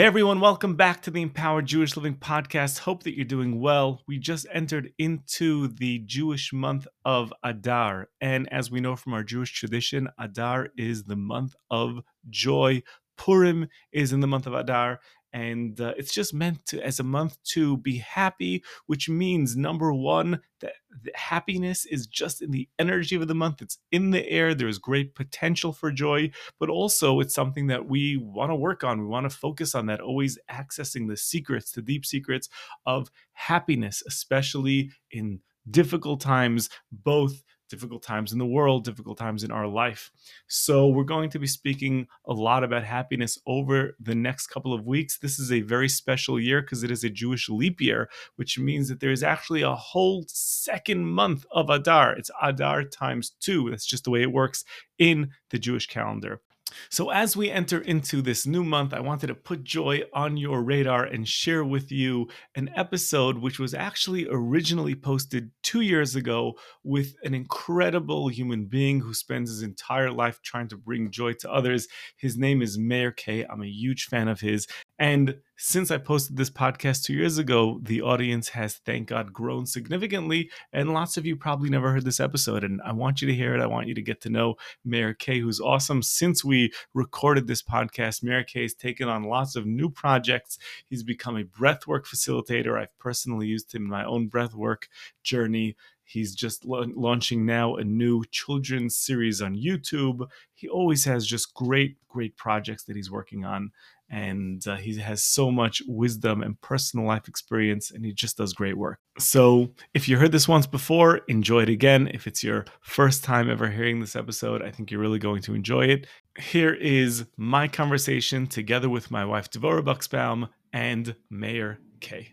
Hey everyone, welcome back to the Empowered Jewish Living Podcast. Hope that you're doing well. We just entered into the Jewish month of Adar. And as we know from our Jewish tradition, Adar is the month of joy. Purim is in the month of Adar and uh, it's just meant to as a month to be happy which means number one that happiness is just in the energy of the month it's in the air there's great potential for joy but also it's something that we want to work on we want to focus on that always accessing the secrets the deep secrets of happiness especially in difficult times both difficult times in the world, difficult times in our life. So, we're going to be speaking a lot about happiness over the next couple of weeks. This is a very special year because it is a Jewish leap year, which means that there is actually a whole second month of Adar. It's Adar times two. That's just the way it works in the Jewish calendar. So, as we enter into this new month, I wanted to put joy on your radar and share with you an episode which was actually originally posted two years ago with an incredible human being who spends his entire life trying to bring joy to others. His name is Meir Kay. I'm a huge fan of his. And since I posted this podcast two years ago, the audience has, thank God, grown significantly. And lots of you probably never heard this episode. And I want you to hear it. I want you to get to know Meir Kay, who's awesome. Since we recorded this podcast, Meir Kay has taken on lots of new projects. He's become a breathwork facilitator. I've personally used him in my own breathwork journey. He's just launching now a new children's series on YouTube. He always has just great, great projects that he's working on and uh, he has so much wisdom and personal life experience and he just does great work. So if you heard this once before enjoy it again. If it's your first time ever hearing this episode i think you're really going to enjoy it. Here is my conversation together with my wife Devorah Buxbaum and Meir Kay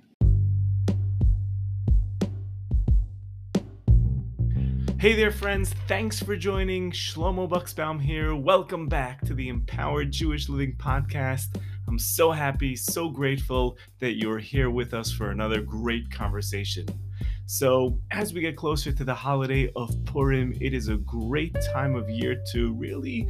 Hey there, friends. Thanks for joining. Shlomo Buxbaum here. Welcome back to the Empowered Jewish Living Podcast. I'm so happy, so grateful that you're here with us for another great conversation. So, as we get closer to the holiday of Purim, it is a great time of year to really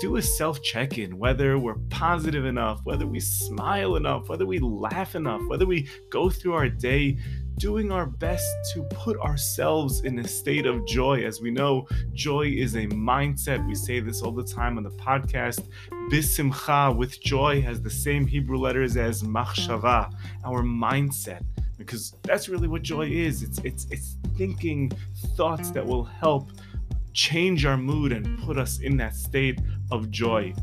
do a self check in whether we're positive enough, whether we smile enough, whether we laugh enough, whether we go through our day doing our best to put ourselves in a state of joy. As we know, joy is a mindset. We say this all the time on the podcast. Bisimcha, with joy, has the same Hebrew letters as machshava, our mindset because that's really what joy is. It's it's it's thinking thoughts that will help change our mood and put us in that state of joy.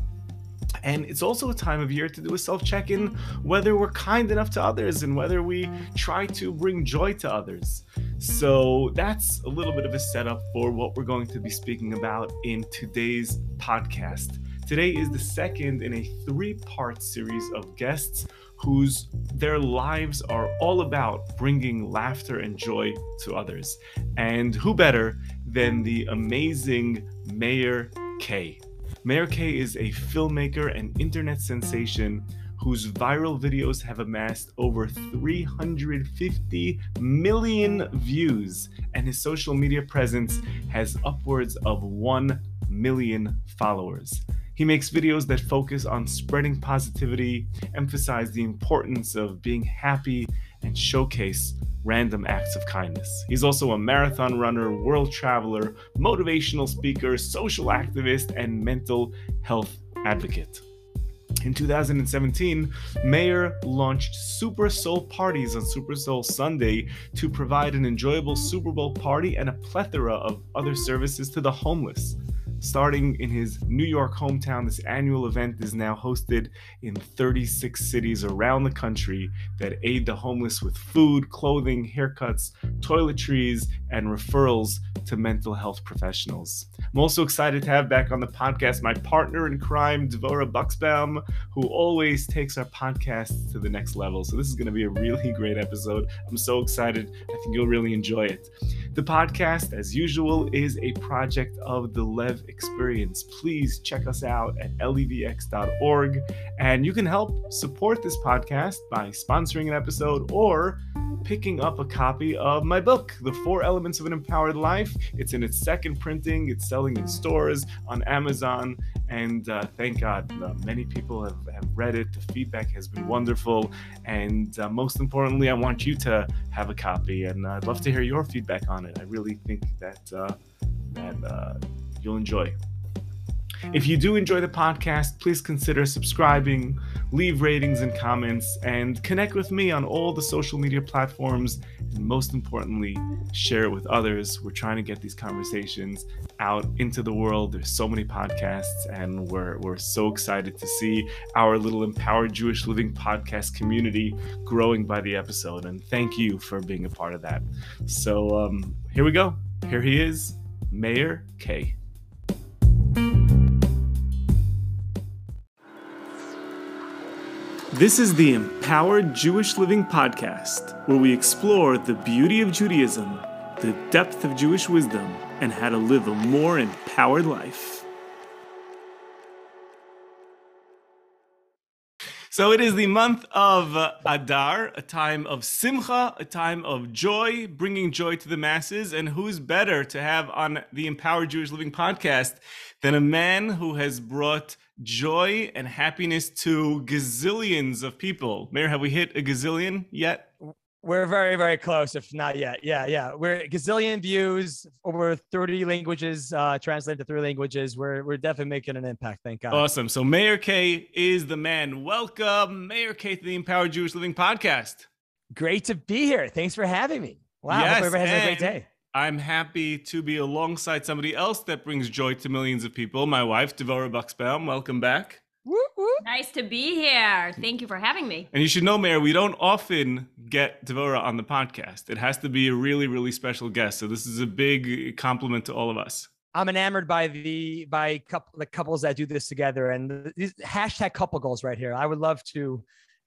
And it's also a time of year to do a self check in whether we're kind enough to others and whether we try to bring joy to others. So that's a little bit of a setup for what we're going to be speaking about in today's podcast. Today is the second in a three part series of guests whose their lives are all about bringing laughter and joy to others. And who better than the amazing Meir Kay? Meir Kay is a filmmaker and internet sensation whose viral videos have amassed over 350 million views, and his social media presence has upwards of 1 million followers. He makes videos that focus on spreading positivity, emphasize the importance of being happy, and showcase random acts of kindness. He's also a marathon runner, world traveler, motivational speaker, social activist, and mental health advocate. In 2017, Meir launched Super Soul Parties on Super Soul Sunday to provide an enjoyable Super Bowl party and a plethora of other services to the homeless. Starting in his New York hometown, this annual event is now hosted in 36 cities around the country that aid the homeless with food, clothing, haircuts, toiletries, and referrals to mental health professionals. I'm also excited to have back on the podcast my partner in crime, Devorah Buxbaum, who always takes our podcast to the next level. So this is going to be a really great episode. I'm so excited. I think you'll really enjoy it. The podcast, as usual, is a project of the Lev experience. Please check us out at levx.org. And you can help support this podcast by sponsoring an episode or picking up a copy of my book, The Four Elements of an Empowered Life. It's in its second printing, it's selling in stores, on Amazon, and uh, thank God, uh, many people have, have read it. The feedback has been wonderful. And uh, most importantly, I want you to have a copy, and I'd love to hear your feedback on it. I really think that, uh, that uh, you'll enjoy. If you do enjoy the podcast, please consider subscribing, leave ratings and comments, and connect with me on all the social media platforms. And most importantly, share it with others. We're trying to get these conversations out into the world. There's so many podcasts, and we're, we're so excited to see our little Empowered Jewish Living podcast community growing by the episode. And thank you for being a part of that. So um, here we go. Here he is, Meir Kay. This is the Empowered Jewish Living Podcast, where we explore the beauty of Judaism, the depth of Jewish wisdom, and how to live a more empowered life. So it is the month of Adar, a time of simcha, a time of joy, bringing joy to the masses. And who's better to have on the Empowered Jewish Living podcast than a man who has brought joy and happiness to gazillions of people. Meir, have we hit a gazillion yet? We're very, very close, if not yet. Yeah, yeah. We're gazillion views, over 30 languages, uh, translated to three languages. We're we're definitely making an impact. Thank God. Awesome. So Meir Kay is the man. Welcome, Meir Kay, to the Empowered Jewish Living Podcast. Great to be here. Thanks for having me. Wow. Yes, hope everyone has a great day. I'm happy to be alongside somebody else that brings joy to millions of people. My wife, Devorah Buxbaum. Welcome back. Nice to be here. Thank you for having me. And you should know, Meir, we don't often get Devorah on the podcast. It has to be a really, really special guest. So this is a big compliment to all of us. I'm enamored by the by couple the couples that do this together and these hashtag couple goals right here. I would love to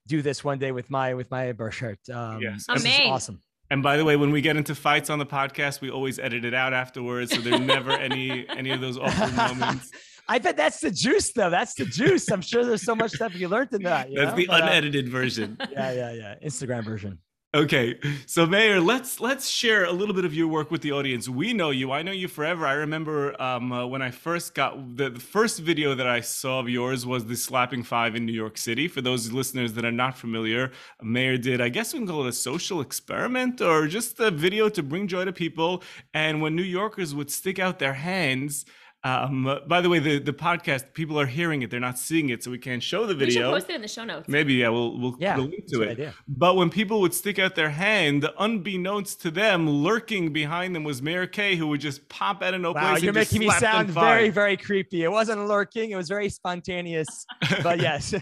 do this one day with my with my bashert. Um, yes, amazing, awesome. And by the way, when we get into fights on the podcast, we always edit it out afterwards, so there's never any any of those awkward moments. I bet that's the juice, though. That's the juice. I'm sure there's so much stuff you learned in that. that's know? the but, uh, unedited uh, version. Yeah, yeah, yeah. Instagram version. Okay, so Meir, let's let's share a little bit of your work with the audience. We know you. I know you forever. I remember um, uh, when I first got the, the, first video that I saw of yours was the slapping five in New York City. For those listeners that are not familiar, Meir did I guess we can call it a social experiment or just a video to bring joy to people. And when New Yorkers would stick out their hands um, by the way, the, the podcast people are hearing it; they're not seeing it, so we can't show the video. We should post it in the show notes. Maybe yeah, we'll we'll, yeah, we'll link to it. But when people would stick out their hand, unbeknownst to them, lurking behind them was Meir Kay, who would just pop out of no wow, place. You're making me sound very very creepy. It wasn't lurking; it was very spontaneous. but yes,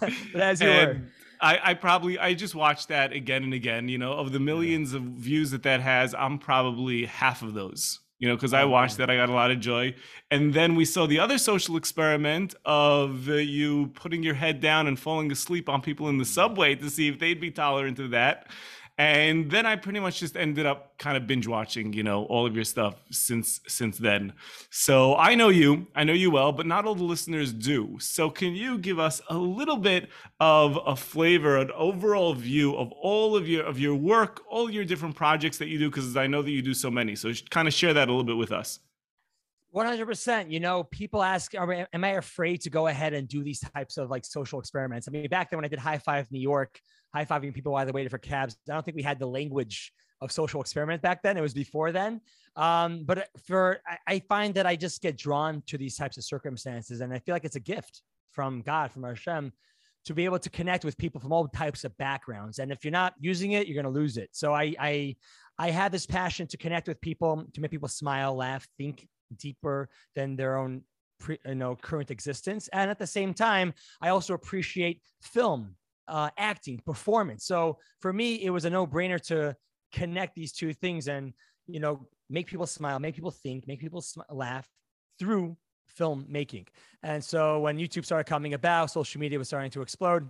but as you were. I, I, probably I just watched that again and again. You know, of the millions of views that that has, I'm probably half of those you know, because I watched that, I got a lot of joy. And then we saw the other social experiment of uh, you putting your head down and falling asleep on people in the subway to see if they'd be tolerant of that. And then I pretty much just ended up kind of binge watching, you know, all of your stuff since since then. So I know you, I know you well, but not all the listeners do. So can you give us a little bit of a flavor, an overall view of all of your of your work, all your different projects that you do? Because I know that you do so many. So kind of share that a little bit with us. 100%. You know, people ask, am I afraid to go ahead and do these types of like social experiments? I mean, back then when I did High Five New York, high fiving people while they waited for cabs, I don't think we had the language of social experiment back then. It was before then. Um, but for, I, I find that I just get drawn to these types of circumstances. And I feel like it's a gift from God, from Hashem, to be able to connect with people from all types of backgrounds. And if you're not using it, you're going to lose it. So I, I, I have this passion to connect with people, to make people smile, laugh, think, deeper than their own pre, you know current existence and at the same time i also appreciate film uh, acting performance so for me it was a no-brainer to connect these two things and you know make people smile make people think make people sm- laugh through film making and so when youtube started coming about social media was starting to explode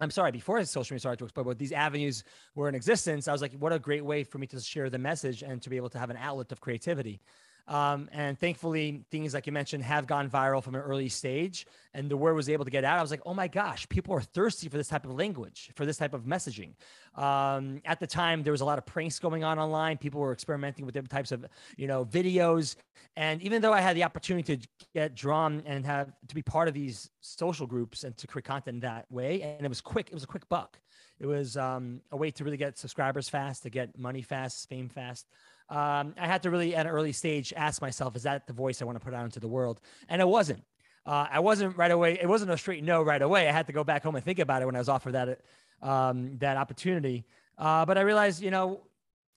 I'm sorry, before social media started to explode, but these avenues were in existence. I was like, what a great way for me to share the message and to be able to have an outlet of creativity. Um, and thankfully, things like you mentioned have gone viral from an early stage, and the word was able to get out. I was like, oh my gosh, people are thirsty for this type of language, for this type of messaging. Um, at the time, there was a lot of pranks going on online. People were experimenting with different types of, you know, videos. And even though I had the opportunity to get drawn and have to be part of these social groups and to create content that way, and it was quick, it was a quick buck. It was um, a way to really get subscribers fast, to get money fast, fame fast um, I had to really at an early stage ask myself, is that the voice I want to put out into the world? And it wasn't. Uh, I wasn't right away. It wasn't a straight no right away. I had to go back home and think about it when I was offered that um, that opportunity. Uh, but I realized, you know,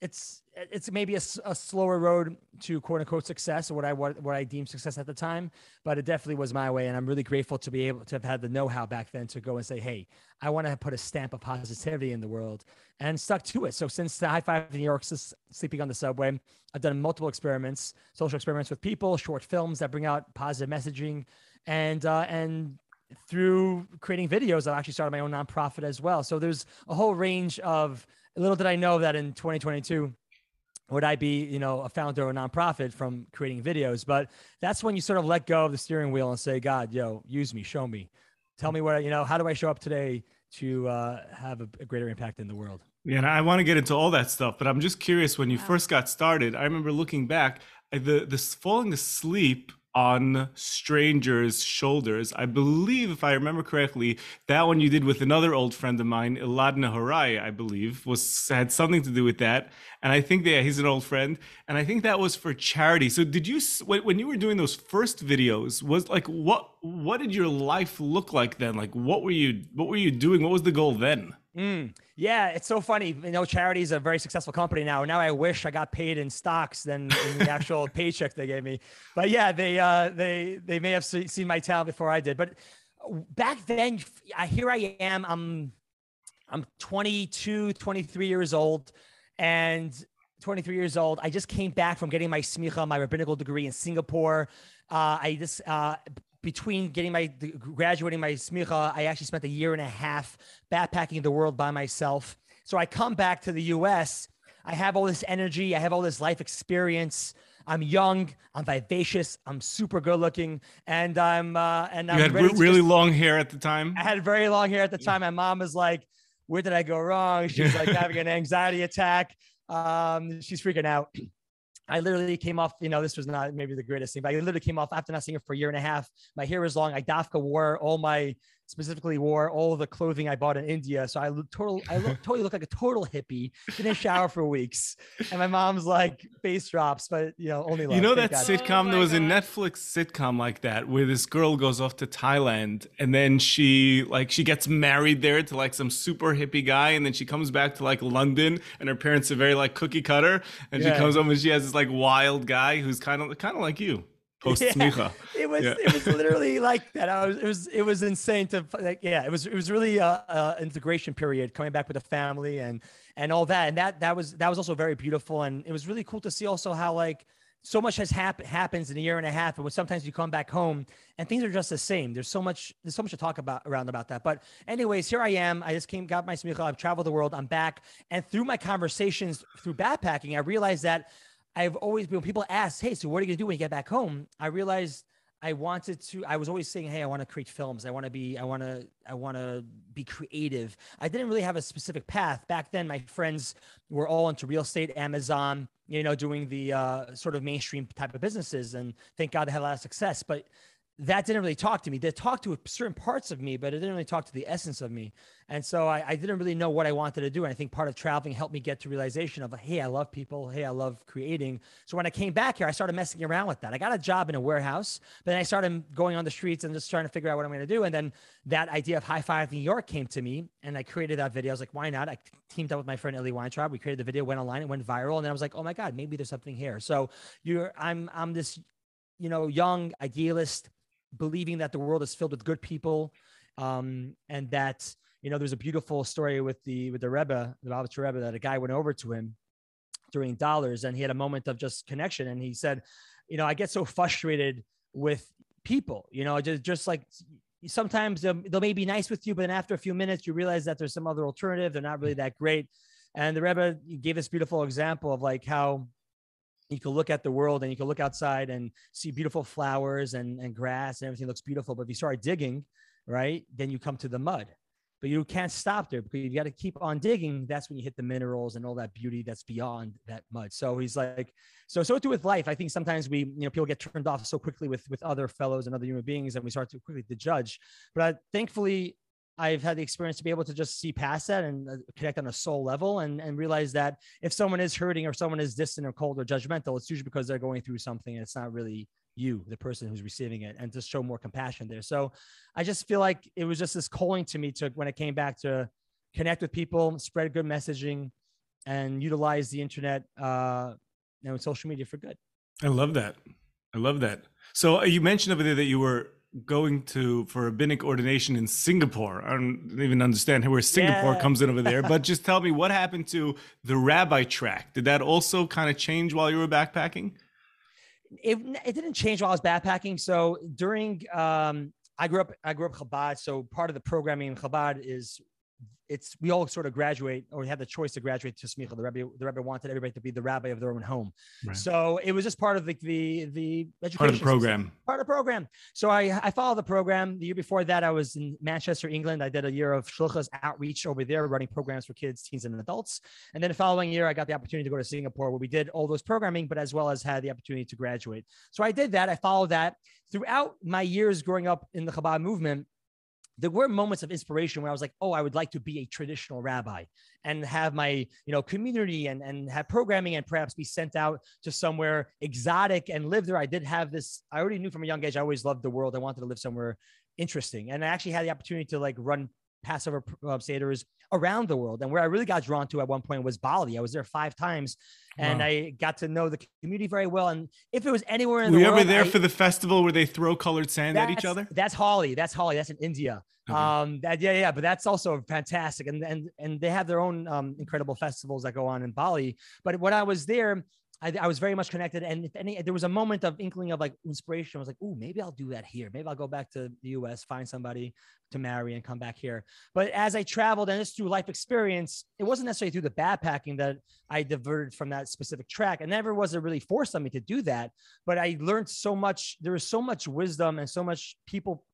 it's it's maybe a, a, slower road to quote unquote success or what I what, what I deemed success at the time, but it definitely was my way, and I'm really grateful to be able to have had the know-how back then to go and say, hey, I want to put a stamp of positivity in the world, and stuck to it. So since the high five in New York, sleeping on the subway, I've done multiple experiments, social experiments with people, short films that bring out positive messaging, and uh, and through creating videos, I've actually started my own nonprofit as well. So there's a whole range of little did I know that in 2022 would I be, you know, a founder of a nonprofit from creating videos. But that's when you sort of let go of the steering wheel and say, God, yo, use me, show me, tell me what, you know, how do I show up today to uh, have a, a, greater impact in the world? Yeah, and I want to get into all that stuff, but I'm just curious. When you wow. first got started, I remember looking back, the this falling asleep on strangers' shoulders. I believe, if I remember correctly, that one you did with another old friend of mine, Elad Nehorai, I believe, was had something to do with that. And I think that yeah, he's an old friend, and I think that was for charity. So, did you when you were doing those first videos? Was like what what did your life look like then? Like what were you what were you doing? What was the goal then? Mm, yeah, it's so funny. You know, charity is a very successful company now. Now I wish I got paid in stocks than in the actual paycheck they gave me. But yeah, they uh, they they may have seen my talent before I did. But back then, I, here I am. I'm I'm 22, 23 years old, and 23 years old. I just came back from getting my smicha, my rabbinical degree in Singapore. Uh, I just uh, between getting my graduating my smicha, I actually spent a year and a half backpacking the world by myself. So I come back to the U.S. I have all this energy. I have all this life experience. I'm young. I'm vivacious. I'm super good looking, and I'm uh, and I'm you had really just, long hair at the time. I had very long hair at the time. My mom was like, "Where did I go wrong?" She was like having an anxiety attack. Um, she's freaking out. I literally came off, you know, this was not maybe the greatest thing, but I literally came off after not seeing it for a year and a half. My hair was long. I dafka wore all my specifically wore all the clothing I bought in India. So I look total, I look, totally look like a total hippie. Didn't shower for weeks, and my mom's like face drops, but you know only. Love. You know Thank that God. sitcom? Oh there was God. a Netflix sitcom like that where this girl goes off to Thailand and then she like she gets married there to like some super hippie guy, and then she comes back to like London, and her parents are very like cookie cutter, and yeah. she comes home and she has this like wild guy who's kind of kind of like you post yeah, It was yeah. it was literally like that. I was it was it was insane to like yeah it was it was really a, a, integration period coming back with the family and and all that. And that that was that was also very beautiful. And it was really cool to see also how like so much has happened happens in a year and a half. And when sometimes you come back home and things are just the same. There's so much there's so much to talk about around about that. But anyways here i am. I just came got my smicha i've traveled the world. I'm back. And through my conversations through backpacking i realized that I've always been, when people ask, Hey, so what are you to do when you get back home? I realized I wanted to, I was always saying, Hey, I want to create films. I want to be, I want to, I want to be creative. I didn't really have a specific path back then. My friends were all into real estate, Amazon, you know, doing the uh, sort of mainstream type of businesses. And thank God they had a lot of success, but that didn't really talk to me. They talked to certain parts of me, but it didn't really talk to the essence of me. And so I, I, didn't really know what I wanted to do. And I think part of traveling helped me get to realization of, hey, I love people. Hey, I love creating. So when I came back here, I started messing around with that. I got a job in a warehouse, but then I started going on the streets and just trying to figure out what I'm going to do. And then that idea of High Five New York came to me, and I created that video. I was like, why not? I teamed up with my friend Ellie Weintraub. We created the video, went online, it went viral, and then I was like, oh my god, maybe there's something here. So you're, I'm, I'm this, you know, young idealist believing that the world is filled with good people, um, and that you know there's a beautiful story with the with the Rebbe, the Lubavitcher Rebbe, that a guy went over to him during dollars, and he had a moment of just connection, and he said, you know, I get so frustrated with people, you know, just just like sometimes they'll, they'll may be nice with you, but then after a few minutes, you realize that there's some other alternative. They're not really that great. And the Rebbe gave this beautiful example of like how you can look at the world and you can look outside and see beautiful flowers and, and grass and everything looks beautiful. But if you start digging, right, then you come to the mud. But you can't stop there because you got to keep on digging. That's when you hit the minerals and all that beauty that's beyond that mud. So he's like, so so too with life. I think sometimes we, you know, people get turned off so quickly with with other fellows and other human beings, and we start to quickly to judge. But I, thankfully, I've had the experience to be able to just see past that and uh, connect on a soul level and, and realize that if someone is hurting or someone is distant or cold or judgmental, it's usually because they're going through something and it's not really you, the person who's receiving it, and to show more compassion there. So I just feel like it was just this calling to me to when it came back to connect with people, spread good messaging, and utilize the internet, uh, know, social media for good. I love that. I love that. So uh, you mentioned over there that you were going to for a rabbinic ordination in Singapore. I don't even understand where Singapore yeah. comes in over there, but just tell me what happened to the rabbi track. Did that also kind of change while you were backpacking? It, it didn't change while I was backpacking. So during um, I grew up I grew up Chabad. So part of the programming in Chabad is it's we all sort of graduate or we had the choice to graduate to smicha. The rabbi, the rabbi wanted everybody to be the rabbi of their own home. Right. So it was just part of the the, the education part of the program. System, part of the program. So I I followed the program. The year before that, I was in Manchester, England. I did a year of shlichus outreach over there, running programs for kids, teens, and adults. And then the following year, I got the opportunity to go to Singapore, where we did all those programming, but as well as had the opportunity to graduate. So I did that. I followed that throughout my years growing up in the Chabad movement there were moments of inspiration where I was like, oh, I would like to be a traditional rabbi and have my, you know, community and, and have programming and perhaps be sent out to somewhere exotic and live there. I did have this, I already knew from a young age, I always loved the world. I wanted to live somewhere interesting. And I actually had the opportunity to like run Passover uh, Seders around the world. And where I really got drawn to at one point was Bali. I was there five times and wow. I got to know the community very well. And if it was anywhere in Were the world. Were you ever there I, for the festival where they throw colored sand at each other? That's Holi. That's Holi. That's in India. Okay. Um, that, yeah, yeah, but that's also fantastic. And, and, and they have their own um, incredible festivals that go on in Bali. But when I was there, I, I, was very much connected. And if any, there was a moment of inkling of like inspiration. I was like, oh, maybe I'll do that here. Maybe I'll go back to the US, find somebody to marry and come back here. But as I traveled and it's through life experience, it wasn't necessarily through the backpacking that I diverted from that specific track. And never was it really forced on me to do that. But I learned so much. There was so much wisdom and so much people,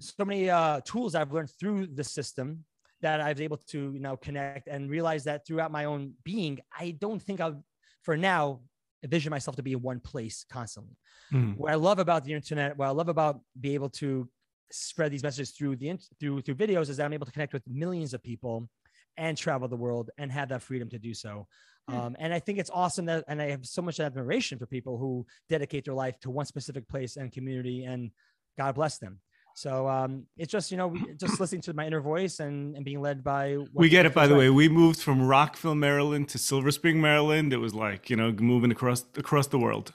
so many uh, tools I've learned through the system that I was able to, you know, connect and realize that throughout my own being, I don't think I'll for now envision myself to be in one place constantly. Mm. What I love about the internet, what I love about being able to spread these messages through the through through videos is that I'm able to connect with millions of people and travel the world and have that freedom to do so. Mm. Um, and I think it's awesome that, and I have so much admiration for people who dedicate their life to one specific place and community, and God bless them. So um, it's just you know just listening to my inner voice and, and being led by. We get it. By the way, we moved from Rockville, Maryland, to Silver Spring, Maryland. It was like you know moving across across the world.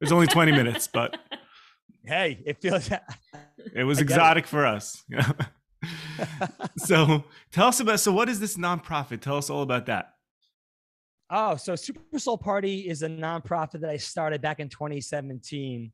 It was only twenty minutes, but hey, it feels. it was exotic it. for us. so tell us about. So what is this nonprofit? Tell us all about that. Oh, so Super Soul Party is a nonprofit that I started back in 2017.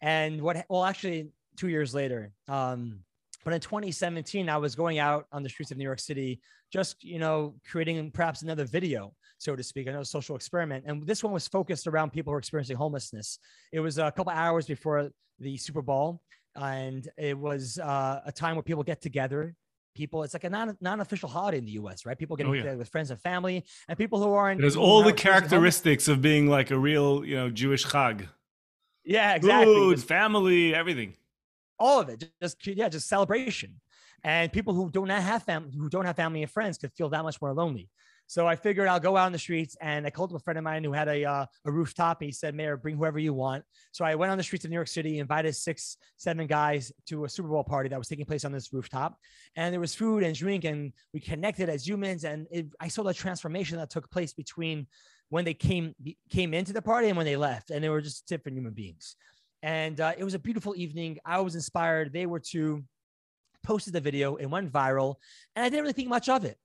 And what, well, actually, two years later. Um, but in 2017, I was going out on the streets of New York City, just you know, creating perhaps another video, so to speak, another social experiment. And this one was focused around people who are experiencing homelessness. It was a couple hours before the Super Bowl, and it was uh, a time where people get together. People, it's like a non non-official holiday in the U.S., right? People getting oh, yeah. together with friends and family, and people who aren't. It has all the characteristics of being like a real, you know, Jewish chag. Yeah, exactly. Food, family, everything all of it just yeah just celebration. And people who do not have family who don't have family and friends could feel that much more lonely. So i figured i'll go out in the streets and i called up a friend of mine who had a, uh, a rooftop he said Meir bring whoever you want. So i went on the streets of new york city invited six seven guys to a super bowl party that was taking place on this rooftop. And there was food and drink and we connected as humans. And it, i saw the transformation that took place between when they came came into the party and when they left. And they were just different human beings and uh, it was a beautiful evening. I was inspired. They were too. Posted the video, it went viral, and I didn't really think much of it.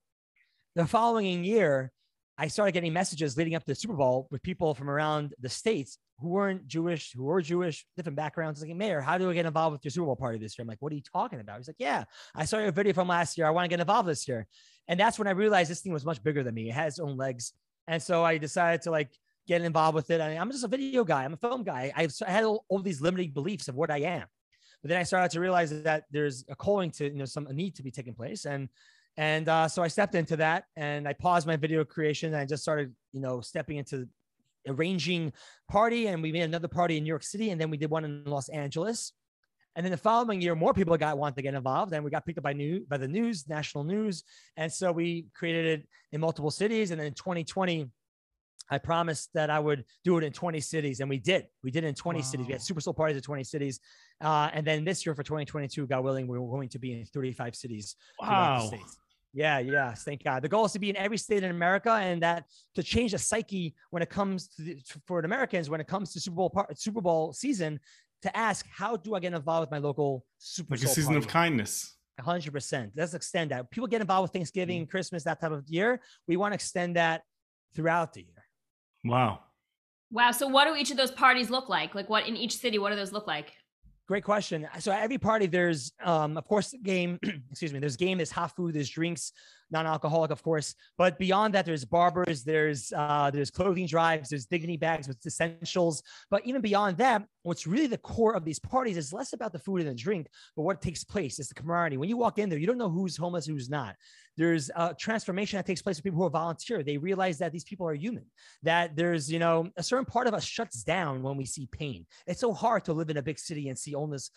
The following year, I started getting messages leading up to the Super Bowl with people from around the states who weren't Jewish, who were Jewish, different backgrounds. Like, Meir, how do I get involved with your Super Bowl party this year? I'm like, what are you talking about? He's like, yeah, I saw your video from last year. I want to get involved this year. And that's when I realized this thing was much bigger than me. It has its own legs. And so I decided to like getting involved with it. I, am just a video guy. I'm a film guy. I, I had all, all, these limiting beliefs of what I am, but then I started to realize that there's a calling to you know some need to be taking place, and and uh, so I stepped into that and I paused my video creation and I just started you know stepping into arranging party and we made another party in New York City and then we did one in Los Angeles. And then the following year, more people got wanted to get involved, and we got picked up by new by the news, national news, and so we created it in multiple cities. And then in 2020, I promised that I would do it in 20 cities, and we did. We did it in 20 wow. cities. We had Super Soul parties in 20 cities, uh, and then this year for 2022, God willing, we were going to be in 35 cities. Wow. Yeah, yes, thank God. The goal is to be in every state in America, and that to change the psyche when it comes to the, for Americans when it comes to Super Bowl Super Bowl season, to ask how do I get involved with my local Super like a season party? of kindness. 100%. Let's extend that. People get involved with Thanksgiving, mm Christmas, that type of year. We want to extend that throughout the year. Wow. Wow. So, what do each of those parties look like? Like, what in each city? What do those look like? Great question. So every party, there's, um, of course, game. excuse me. There's game. There's hot food. There's drinks, non-alcoholic, of course. But beyond that, there's barbers. There's uh, there's clothing drives. There's dignity bags with essentials. But even beyond that, what's really the core of these parties is less about the food and the drink, but what takes place is the camaraderie. When you walk in there, you don't know who's homeless, who's not. There's a transformation that takes place with people who are volunteer. They realize that these people are human, that there's, you know, a certain part of us shuts down when we see pain. It's so hard to live in a big city and see illness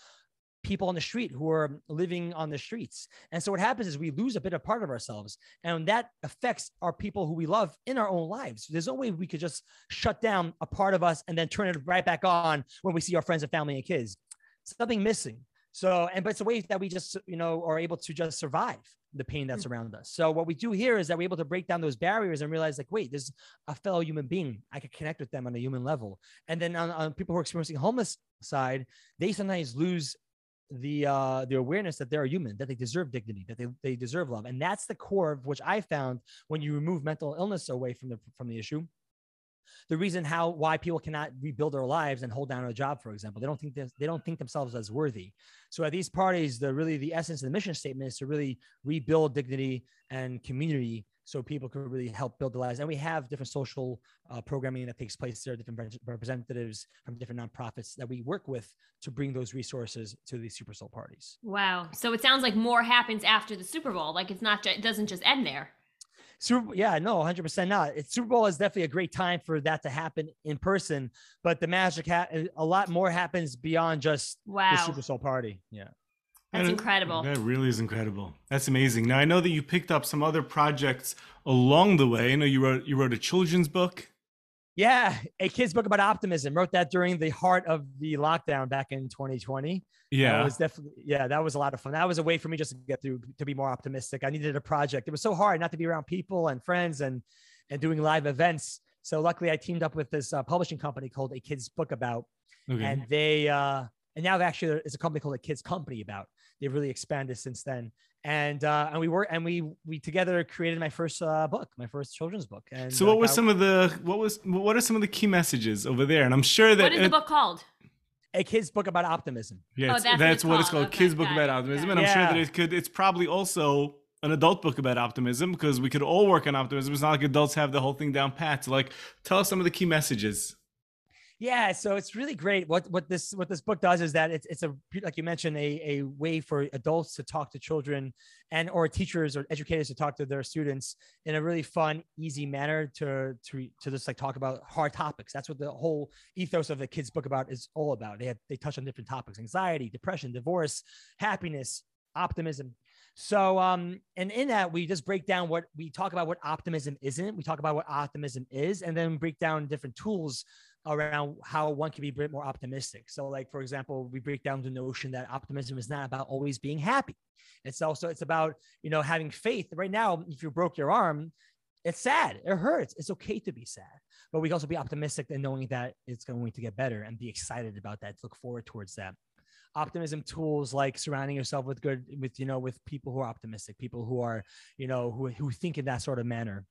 people on the street who are living on the streets. And so what happens is we lose a bit of part of ourselves and that affects our people who we love in our own lives. There's no way we could just shut down a part of us and then turn it right back on when we see our friends and family and kids. Something missing. So, and but it's a way that we just, you know, are able to just survive the pain that's mm. around us. So what we do here is that we're able to break down those barriers and realize like, wait, there's a fellow human being. I could connect with them on a human level. And then on, on people who are experiencing homeless side, they sometimes lose the uh the awareness that they're a human that they deserve dignity that they, they deserve love and that's the core of which i found when you remove mental illness away from the from the issue the reason how why people cannot rebuild their lives and hold down a job, for example. They don't think they don't think themselves as worthy. So at these parties, the really the essence of the mission statement is to really rebuild dignity and community so people can really help build the lives. And we have different social uh, programming that takes place there, different representatives from different nonprofits that we work with to bring those resources to these Super Soul parties. Wow. So it sounds like more happens after the Super Bowl. Like it's not, it doesn't just end there. Super, yeah, no, 100% not. It's Super Bowl is definitely a great time for that to happen in person, but the magic, ha- eh, a lot more happens beyond just wow. the Super Soul party. Yeah. That's incredible. That really is incredible. That's amazing. Now I know that you picked up some other projects along the way. I know you wrote you wrote a children's book. Yeah, a kid's book about optimism. Wrote that during the heart of the lockdown back in 2020. Yeah, that was definitely yeah, that was a lot of fun. That was a way for me just to get through to be more optimistic. I needed a project. It was so hard not to be around people and friends and and doing live events. So luckily, I teamed up with this uh, publishing company called A Kid's Book About, okay. and they uh, and now actually it's a company called A Kids Company About. They've really expanded since then and uh, and we were and we we together created my first uh, book, my first children's book. And so, what uh, were some of the what was what are some of the key messages over there? And I'm sure that what is the book called? A kid's book about optimism. Yeah, oh, that's, that's, what, it's called. Okay, kids book about optimism, and I'm sure that it could. It's probably also an adult book about optimism because we could all work on optimism. It's not like adults have the whole thing down pat. So, like, tell us some of the key messages. Yeah, so it's really great. What what this what this book does is that it's it's a like you mentioned a a way for adults to talk to children and or teachers or educators to talk to their students in a really fun, easy manner to to to just like talk about hard topics. That's what the whole ethos of the kids book about is all about. They have they touch on different topics: anxiety, depression, divorce, happiness, optimism. So, um, and in that, we just break down what we talk about what optimism isn't. We talk about what optimism is, and then break down different tools around how one can be a bit more optimistic. So, like for example, we break down the notion that optimism is not about always being happy. It's also it's about you know having faith. Right now, if you broke your arm, it's sad. It hurts. It's okay to be sad, but we can also be optimistic and knowing that it's going to get better and be excited about that. Look forward towards that. Optimism tools like surrounding yourself with good, with you know, with people who are optimistic, people who are, you know, who who think in that sort of manner.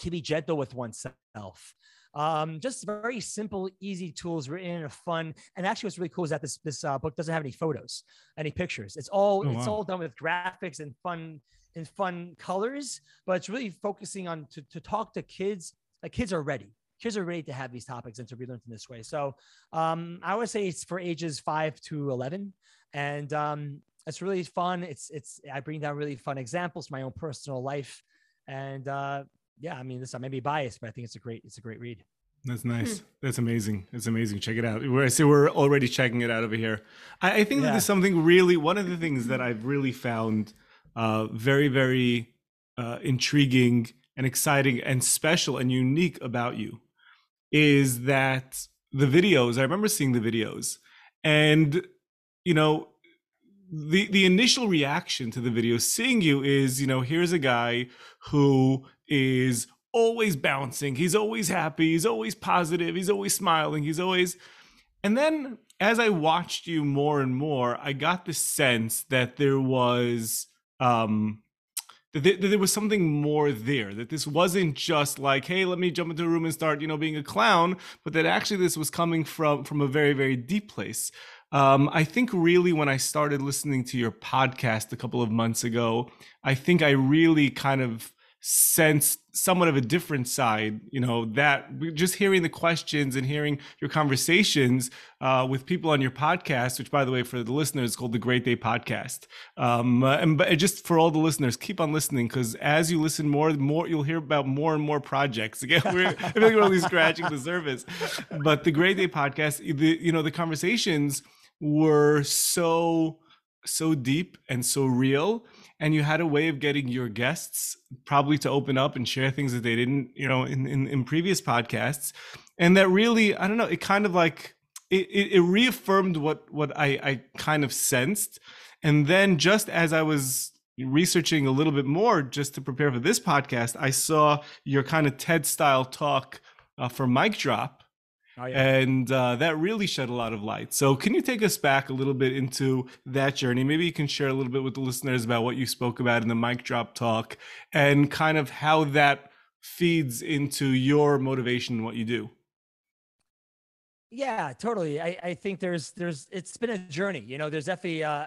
To be gentle with oneself um, just very simple, easy tools written in a fun. And actually, what's really cool is that this this uh, book doesn't have any photos, any pictures. It's all oh, it's all done with graphics and fun and fun colors. But it's really focusing on to to talk to kids. Like kids are ready. kids are ready to have these topics and to be learned in this way. So um, I would say it's for ages five to 11. And um, it's really fun. It's, it's, I bring down really fun examples, my own personal life. And uh, yeah, I mean, this, I may be biased, but I think it's a great, it's a great read. That's nice. Hmm. That's amazing. That's amazing. Check it out. I see we're already checking it out over here. I, I think yeah. that there's something really, one of the things that I've really found uh, very, very uh, intriguing and exciting and special and unique about you is that the videos, I remember seeing the videos and, you know, the the initial reaction to the video seeing you is you know here's a guy who is always bouncing. He's always happy. He's always positive. He's always smiling. He's always and then as i watched you more and more i got the sense that there was um that there, that there was something more there that this wasn't just like hey let me jump into a room and start you know being a clown but that actually this was coming from from a very very deep place um, I think really when I started listening to your podcast a couple of months ago, I think I really kind of sensed somewhat of a different side you know that just hearing the questions and hearing your conversations uh, with people on your podcast which by the way for the listeners is called the great day podcast. Um, uh, and but just for all the listeners keep on listening because as you listen more more you'll hear about more and more projects. Again we're, I feel like we're only scratching the surface. But the great day podcast the you know the conversations were so so deep and so real and you had a way of getting your guests probably to open up and share things that they didn't you know in in, in previous podcasts and that really i don't know it kind of like it, it, it reaffirmed what what i i kind of sensed and then just as i was researching a little bit more just to prepare for this podcast i saw your kind of ted style talk uh, for mic drop Oh, yeah. And uh, that really shed a lot of light. So, can you take us back a little bit into that journey? Maybe you can share a little bit with the listeners about what you spoke about in the mic drop talk and kind of how that feeds into your motivation, and what you do. Yeah, totally. I, I think there's there's it's been a journey. You know, there's definitely uh,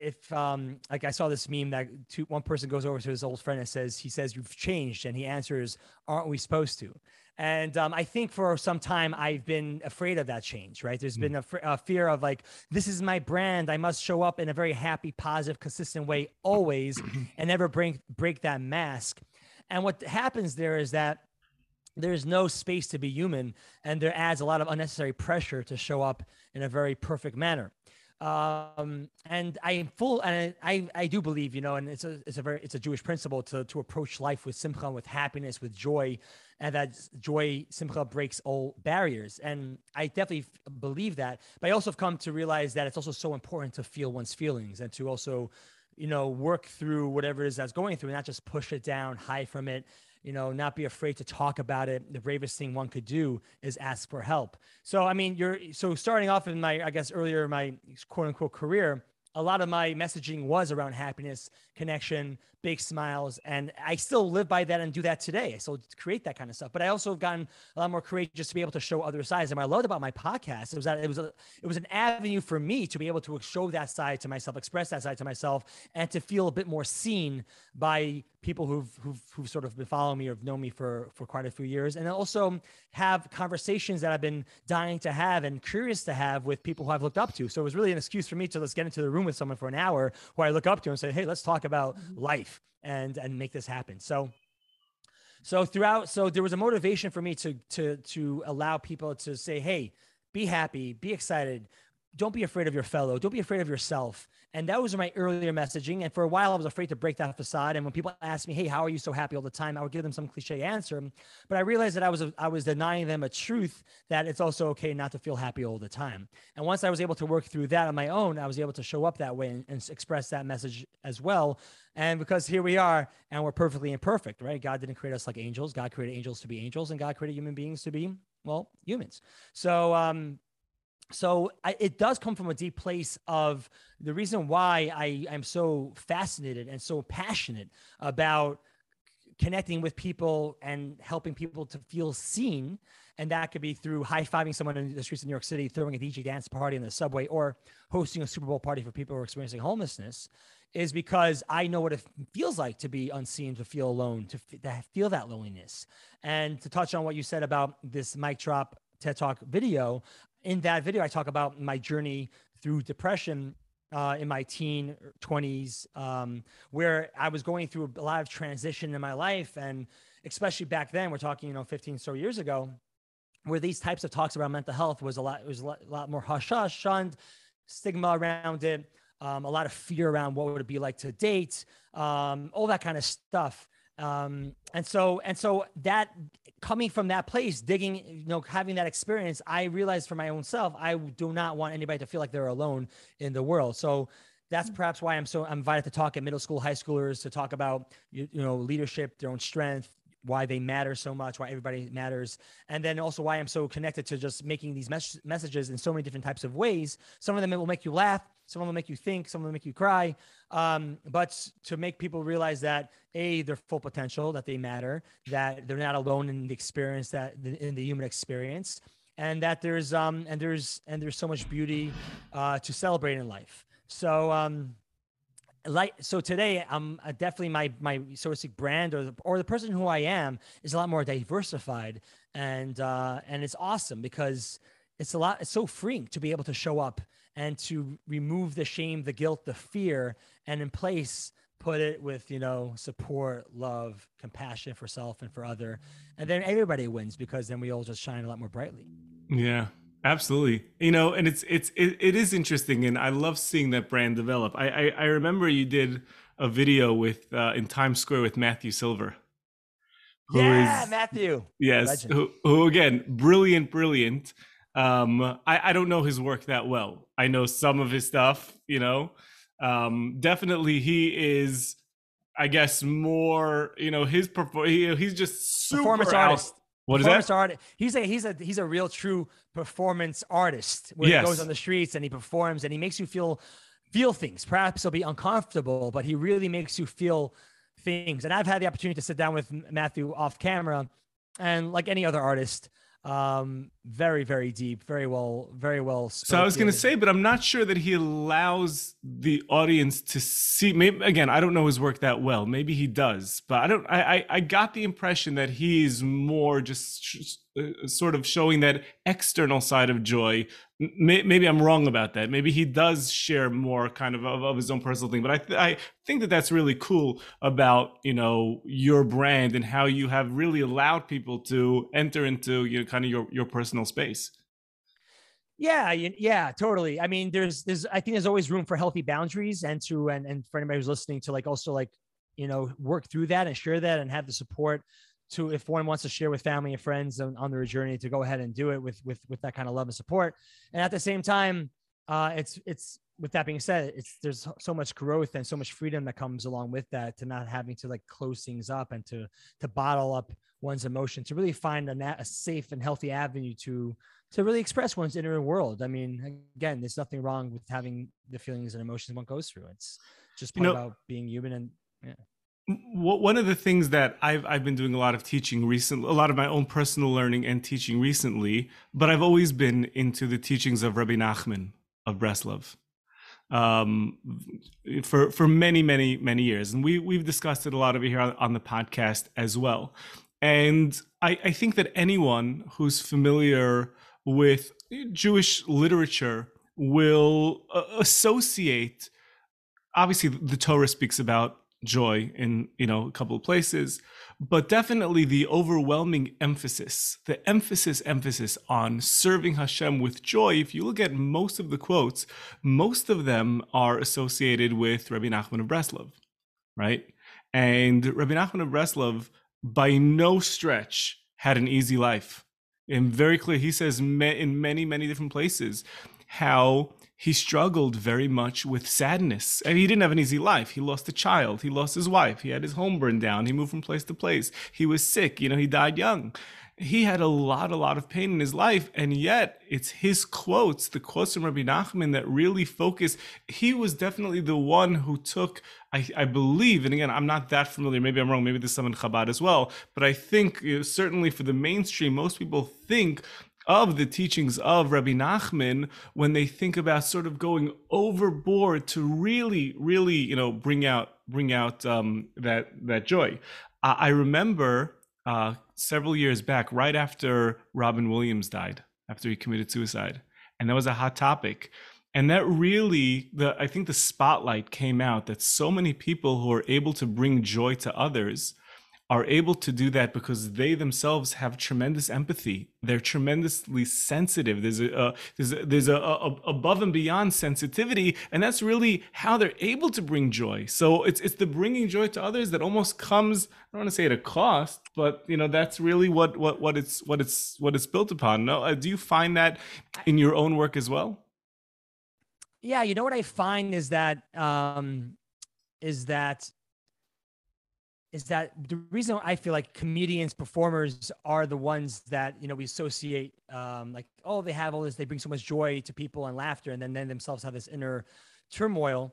if um like I saw this meme that two, one person goes over to his old friend and says he says you've changed and he answers aren't we supposed to and um, I think for some time I've been afraid of that change, right? There's mm. been a, a, fear of like, this is my brand. I must show up in a very happy, positive, consistent way always and never break, break that mask. And what happens there is that there's no space to be human and there adds a lot of unnecessary pressure to show up in a very perfect manner um and i am full and i i do believe you know and it's a it's a very it's a jewish principle to to approach life with simcha with happiness with joy and that joy simcha breaks all barriers and i definitely believe that but i also have come to realize that it's also so important to feel one's feelings and to also you know work through whatever it is that's going through and not just push it down hide from it you know, not be afraid to talk about it. The bravest thing one could do is ask for help. So, I mean, you're so starting off in my, I guess, earlier my quote unquote career, a lot of my messaging was around happiness, connection, big smiles. And I still live by that and do that today. I still create that kind of stuff. But I also have gotten a lot more courageous to be able to show other sides. And what I loved about my podcast it was that it was a it was an avenue for me to be able to show that side to myself, express that side to myself, and to feel a bit more seen by people who've who've, who've sort of been following me or have known me for for quite a few years. And also have conversations that I've been dying to have and curious to have with people who I've looked up to. So it was really an excuse for me to let's get into the room with someone for an hour who I look up to and say, hey, let's talk about mm-hmm. And and make this happen. So so throughout, so there was a motivation for me to to to allow people to say, hey, be happy, be excited, don't be afraid of your fellow. Don't be afraid of yourself. And that was my earlier messaging. And for a while, I was afraid to break that facade. And when people asked me, "Hey, how are you so happy all the time?" I would give them some cliche answer. But I realized that I was I was denying them a truth that it's also okay not to feel happy all the time. And once I was able to work through that on my own, I was able to show up that way and, and express that message as well. And because here we are, and we're perfectly imperfect, right? God didn't create us like angels. God created angels to be angels, and God created human beings to be well humans. So um, so I, it does come from a deep place of the reason why I am so fascinated and so passionate about connecting with people and helping people to feel seen. And that could be through high fiving someone in the streets of New York City, throwing a DJ dance party in the subway, or hosting a Super Bowl party for people who are experiencing homelessness, is because I know what it feels like to be unseen, to feel alone, to, f- to feel that loneliness. And to touch on what you said about this mic drop TED Talk video, in that video, I talk about my journey through depression uh, in my teen 20s, um, where I was going through a lot of transition in my life. And especially back then, we're talking, you know, 15 so years ago, where these types of talks about mental health was a lot, it was a lot, a lot more hush hush, shunned, stigma around it, um, a lot of fear around what would it be like to date, um, all that kind of stuff. Um, and so, and so that coming from that place, digging, you know, having that experience, I realized for my own self, I do not want anybody to feel like they're alone in the world. So that's mm. perhaps why I'm so I'm invited to talk at middle school, high schoolers to talk about you, you know leadership, their own strength, why they matter so much, why everybody matters, and then also why I'm so connected to just making these mes- messages in so many different types of ways. Some of them it will make you laugh, some of them will make you think, some of them will make you cry. Um, but to make people realize that a their full potential, that they matter, that they're not alone in the experience that in the human experience, and that there's um and there's and there's so much beauty uh, to celebrate in life. So um, like so today i'm uh, definitely my my so to speak brand or the, or the person who i am is a lot more diversified and uh and it's awesome because it's a lot it's so freeing to be able to show up and to remove the shame the guilt the fear and in place put it with you know support love compassion for self and for other and then everybody wins because then we all just shine a lot more brightly yeah Absolutely. You know, and it's it's it, it is interesting and I love seeing that brand develop. I I, I remember you did a video with uh, in Times Square with Matthew Silver. yeah, is, Matthew. Yes, who, who again, brilliant, brilliant. Um I I don't know his work that well. I know some of his stuff, you know. Um definitely he is I guess more, you know, his perform he, he's just super performance out- artist what is that? Art, he's a he's a he's a real true performance artist where yes. he goes on the streets and he performs and he makes you feel feel things. Perhaps he'll be uncomfortable, but he really makes you feel things. And I've had the opportunity to sit down with Matthew off camera, and like any other artist, um very very deep very well very well spoken. so i was going to say but i'm not sure that he allows the audience to see maybe again i don't know his work that well maybe he does but i don't i i, I got the impression that he's more just Uh, uh, sort of showing that external side of joy maybe I'm wrong about that. Maybe he does share more kind of of, of his own personal thing. But I th- I think that that's really cool about you know your brand and how you have really allowed people to enter into you know, kind of your your personal space. Yeah, yeah, totally. I mean, there's there's I think there's always room for healthy boundaries and to and and for anybody who's listening to like also like you know work through that and share that and have the support to if one wants to share with family and friends on, on their journey to go ahead and do it with with with that kind of love and support. And at the same time uh it's it's with that being said it's there's so much growth and so much freedom that comes along with that to not having to like close things up and to to bottle up one's emotion to really find a, a safe and healthy avenue to to really express one's inner world. I mean again there's nothing wrong with having the feelings and emotions one goes through. It's just part you know, about being human and yeah one of the things that I've I've been doing a lot of teaching recently, a lot of my own personal learning and teaching recently, but I've always been into the teachings of Rabbi Nachman of Breslov um, for for many many many years, and we we've discussed it a lot over here on, on the podcast as well. And I, I think that anyone who's familiar with Jewish literature will associate. Obviously, the Torah speaks about joy in you know a couple of places but definitely the overwhelming emphasis the emphasis emphasis on serving hashem with joy. If you look at most of the quotes most of them are associated with rabbi nachman of breslov right? And rabbi nachman of breslov by no stretch had an easy life. And very clear he says in many many different places how he struggled very much with sadness. And he didn't have an easy life. He lost a child. He lost his wife. He had his home burned down. He moved from place to place. He was sick. You know, he died young. He had a lot, a lot of pain in his life. And yet, it's his quotes, the quotes from Rabbi Nachman, that really focus. He was definitely the one who took, I, I believe, and again, I'm not that familiar. Maybe I'm wrong. Maybe there's some in Chabad as well. But I think, you know, certainly for the mainstream, most people think of the teachings of Rabbi Nachman when they think about sort of going overboard to really, really, you know, bring out bring out um, that that joy. I, remember uh, several years back, right after Robin Williams died, after he committed suicide, and that was a hot topic. And that really, the I think the spotlight came out that so many people who are able to bring joy to others are able to do that because they themselves have tremendous empathy. They're tremendously sensitive. There's a, uh, there's a, there's a, a, above and beyond sensitivity, and that's really how they're able to bring joy. So it's it's the bringing joy to others that almost comes. I don't want to say at a cost, but you know that's really what what what it's what it's what it's built upon. No, uh, do you find that in your own work as well? Yeah, you know what I find is that um, is that is that the reason I feel like comedians, performers are the ones that you know we associate um, like oh they have all this they bring so much joy to people and laughter and then then themselves have this inner turmoil.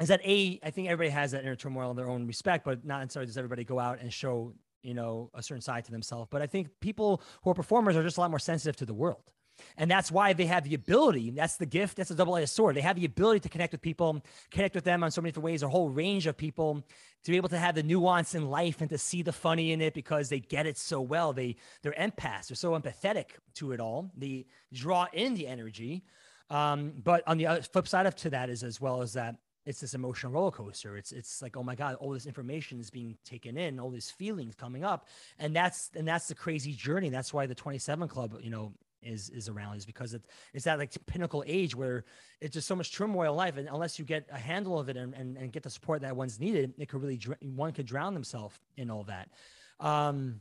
Is that a I think everybody has that inner turmoil in their own respect, but not necessarily does everybody go out and show you know a certain side to themselves. But I think people who are performers are just a lot more sensitive to the world. And that's why they have the ability. That's the gift. That's a double edged sword. They have the ability to connect with people, connect with them on so many different ways, a whole range of people, to be able to have the nuance in life and to see the funny in it because they get it so well. They they're empaths. They're so empathetic to it all. They draw in the energy. Um, but on the other flip side of to that is as well as that it's this emotional roller coaster. It's it's like oh my god, all this information is being taken in, all these feelings coming up, and that's and that's the crazy journey. That's why the Twenty Seven Club, you know, is is around is because it, it's that like pinnacle age where it's just so much turmoil in life and unless you get a handle of it and, and, and get the support that one's needed it could really one could drown themselves in all that um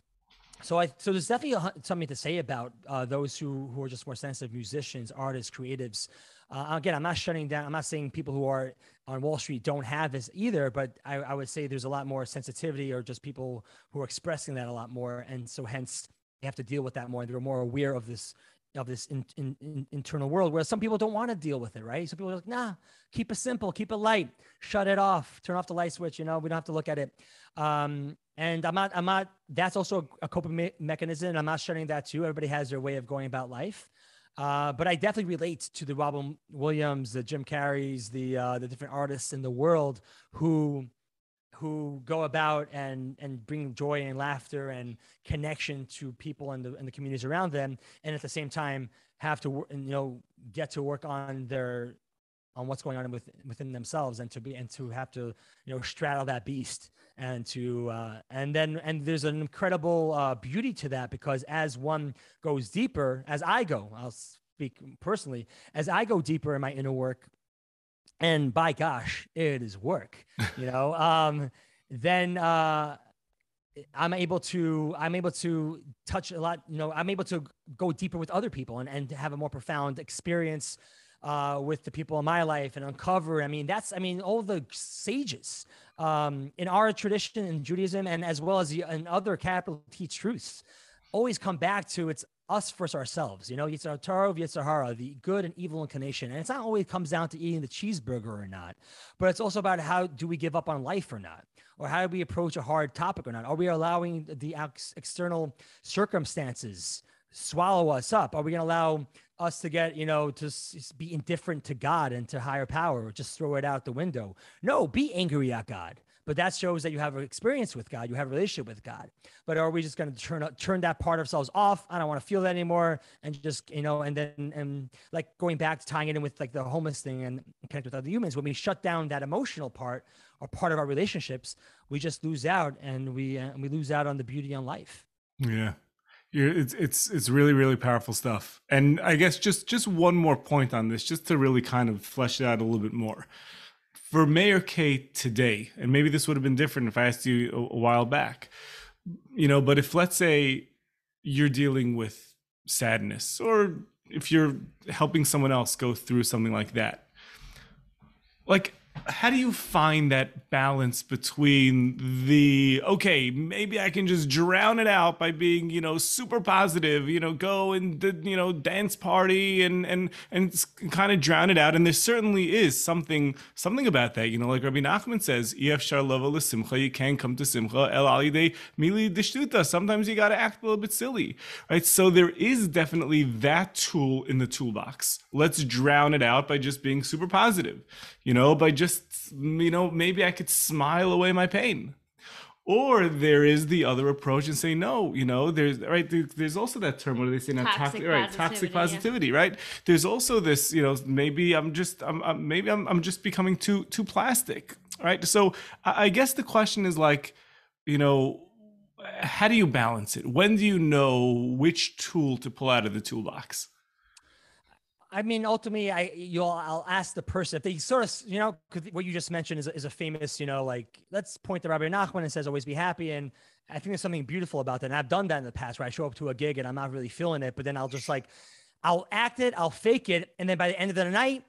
so I so there's definitely something to say about uh, those who who are just more sensitive musicians, artists, creatives. Uh, again, I'm not shutting down. I'm not saying people who are on Wall Street don't have this either, but I, I would say there's a lot more sensitivity, or just people who are expressing that a lot more, and so hence they have to deal with that more. They're more aware of this of this in, in, in, internal world where some people don't want to deal with it, right? Some people are like, nah, keep it simple, keep it light, shut it off, turn off the light switch. You know, we don't have to look at it. Um, and I'm not, I'm not. That's also a coping me- mechanism. I'm not shutting that too. Everybody has their way of going about life. Uh, but I definitely relate to the Robin Williams, the Jim Carreys, the uh, the different artists in the world who who go about and and bring joy and laughter and connection to people and the and the communities around them, and at the same time have to you know get to work on their on what's going on with, within themselves and to be and to have to you know straddle that beast and to uh, and then and there's an incredible uh, beauty to that because as one goes deeper as i go i'll speak personally as i go deeper in my inner work and by gosh, it is work, you know, um, then uh, I'm able to I'm able to touch a lot, you know, I'm able to go deeper with other people and, and have a more profound experience uh, with the people in my life and uncover. I mean, that's I mean, all the sages um, in our tradition in Judaism and as well as the, in other capital T truths always come back to it's us versus ourselves. You know, Yetzer Hatov, Yitzhahara, the good and evil inclination. And it's not always comes down to eating the cheeseburger or not, but it's also about how do we give up on life or not? Or how do we approach a hard topic or not? Are we allowing the ex- external circumstances swallow us up? Are we going to allow us to get, you know, to be indifferent to God and to higher power or just throw it out the window? No, be angry at God but that shows that you have an experience with God, you have a relationship with God. But are we just going to turn turn that part of ourselves off? I don't want to feel that anymore, and just you know, and then and like going back to tying it in with like the homeless thing and connect with other humans. When we shut down that emotional part or part of our relationships, we just lose out, and we uh, we lose out on the beauty on life. Yeah. it's it's it's really really powerful stuff and i guess just just one more point on this just to really kind of flesh it out a little bit more for Meir Kay today, and maybe this would have been different if I asked you a, a while back, you know, but if let's say you're dealing with sadness or if you're helping someone else go through something like that like how do you find that balance between the okay maybe i can just drown it out by being you know super positive you know go and you know dance party and and and kind of drown it out? And there certainly is something something about that you know like rabbi nachman says simcha you can't come to simcha el alide mili dishtuta sometimes you got to act a little bit silly right? So there is definitely that tool in the toolbox. Let's drown it out by just being super positive you know by just you know, maybe I could smile away my pain. Or there is the other approach and say, no, you know, there's right. There's also that term. What do they say now? Toxic, toxic right, toxic positivity, yeah. right? There's also this, you know, maybe I'm just, I'm, I'm maybe I'm, I'm just becoming too, too plastic, right? So I, I guess the question is like, you know, how do you balance it? When do you know which tool to pull out of the toolbox? I mean, ultimately, I you'll I'll ask the person if they sort of you know what you just mentioned is, is a famous you know like let's point to Rabbi Nachman and says always be happy. And I think there's something beautiful about that. And I've done that in the past where I show up to a gig and I'm not really feeling it but then I'll just like I'll act it I'll fake it and then by the end of the night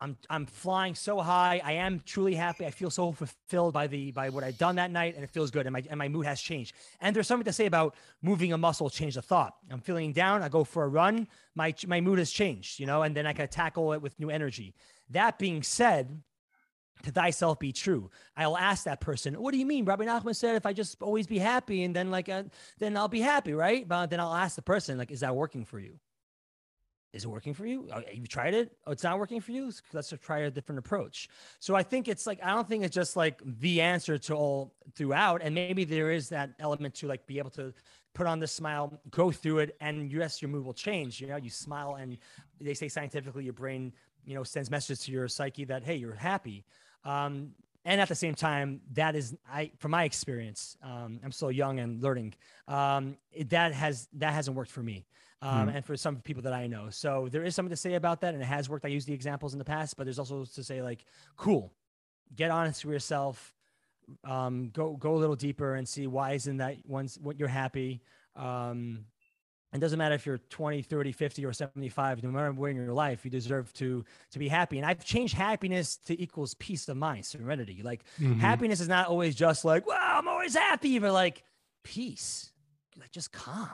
I'm I'm flying so high. I am truly happy. I feel so fulfilled by the by what I've done that night, and it feels good. And my and my mood has changed. And there's something to say about moving a muscle change the thought. I'm feeling down. I go for a run. My my mood has changed, you know, and then I can tackle it with new energy. That being said, to thyself be true. I'll ask that person, what do you mean? Rabbi Nachman said, if I just always be happy and then like, uh, then I'll be happy, right? But then I'll ask the person, like, is that working for you? Is it working for you? Oh, you tried it? Oh, it's not working for you. Let's try a different approach. So I think it's like I don't think it's just like the answer to all throughout, and maybe there is that element to like be able to put on the smile, go through it, and yes, your mood will change. You know, you smile, and they say scientifically your brain, you know, sends messages to your psyche that hey, you're happy. Um, and at the same time, that is I, from my experience, um, I'm still young and learning. Um, that has that hasn't worked for me um, mm. and for some people that I know. So there is something to say about that, and it has worked. I used the examples in the past, but there's also to say like, cool, get honest with yourself, um, go go a little deeper and see why isn't that once what you're happy. Um, it doesn't matter if you're 20 30 50 or 75 no matter where in your life you deserve to to be happy and i've changed happiness to equals peace of mind serenity like mm-hmm. happiness is not always just like wow i'm always happy but like peace like just calm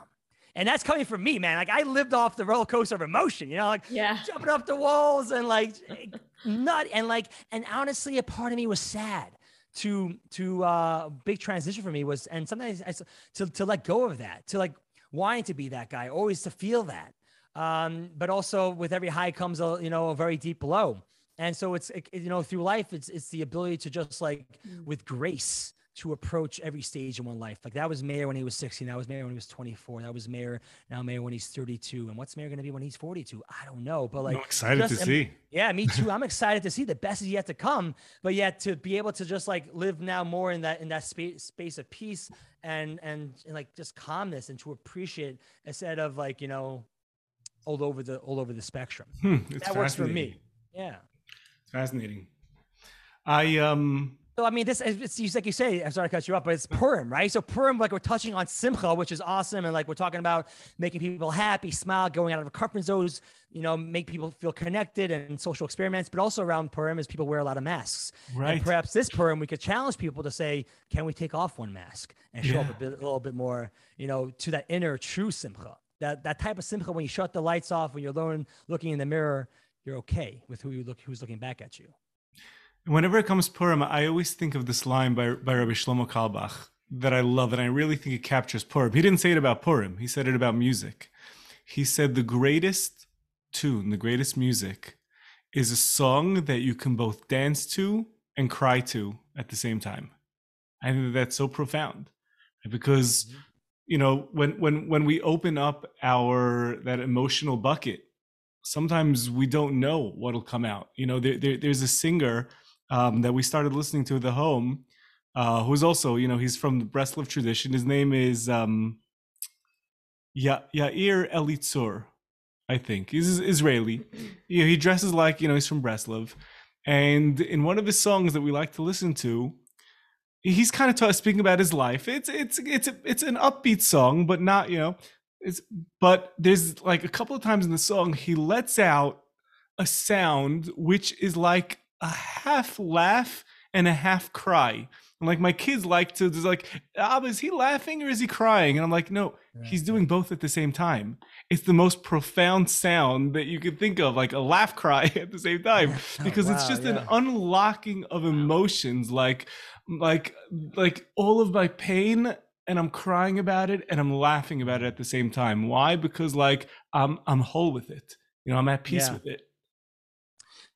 and that's coming from me, man. Like I lived off the roller coaster of emotion, you know, like yeah. jumping off the walls and like nut and like and honestly, a part of me was sad to to uh big transition for me was and sometimes I, to to let go of that, to like wanting to be that guy, always to feel that. Um, but also with every high comes a you know a very deep low. And so it's it, you know through life it's it's the ability to just like mm. with grace to approach every stage in one life. Like that was Meir when he was 16. That was Meir when he was 24. That was Meir now Meir when he's 32. And what's Meir going to be when he's 42? I don't know. But like, I'm excited just, to see. Yeah, me too. I'm excited to see. The best is yet to come. But yet to be able to just like live now more in that in that space space of peace and and, and like just calmness and to appreciate instead of like you know all over the all over the spectrum. Hmm, that works for me. Yeah, it's fascinating. I um so I mean, this it's like you say. I'm sorry to cut you up, but it's mm. Purim, right? So Purim, like we're touching on Simcha, which is awesome, and like we're talking about making people happy, smile, going out of a comfort zones, you know, make people feel connected and social experiments. But also around Purim is people wear a lot of masks. Right. And perhaps this Purim we could challenge people to say, can we take off one mask and show yeah. up a, bit, a little bit more, you know, to that inner true Simcha, that that type of Simcha when you shut the lights off, when you're alone, looking in the mirror, you're okay with who you look, who's looking back at you. Whenever it comes Purim, I always think of this line by, by Rabbi Shlomo Carlebach that I love, and I really think it captures Purim. He didn't say it about Purim, he said it about music. He said the greatest tune, the greatest music, is a song that you can both dance to and cry to at the same time. I think that's so profound because mm-hmm. you know when when when we open up our that emotional bucket sometimes we don't know what'll come out you know there, there, there's a singer um, that we started listening to at the home, uh, who's also, you know, he's from the Breslov tradition. His name is um, ya- Yair Elitzur, I think. He's Israeli. Know, he dresses like, you know, he's from Breslov. And in one of his songs that we like to listen to, he's kind of t- speaking about his life. It's it's it's it's an upbeat song, but not you know It's, but there's like a couple of times in the song he lets out a sound which is like a half laugh and a half cry. And like my kids like to just like, ah, is he laughing or is he crying? And I'm like, no, he's doing both at the same time. It's the most profound sound that you could think of, like a laugh cry at the same time, because wow, it's just yeah. an unlocking of emotions, like like like all of my pain and I'm crying about it and I'm laughing about it at the same time. Why? Because like I'm I'm whole with it. You know, I'm at peace yeah. with it.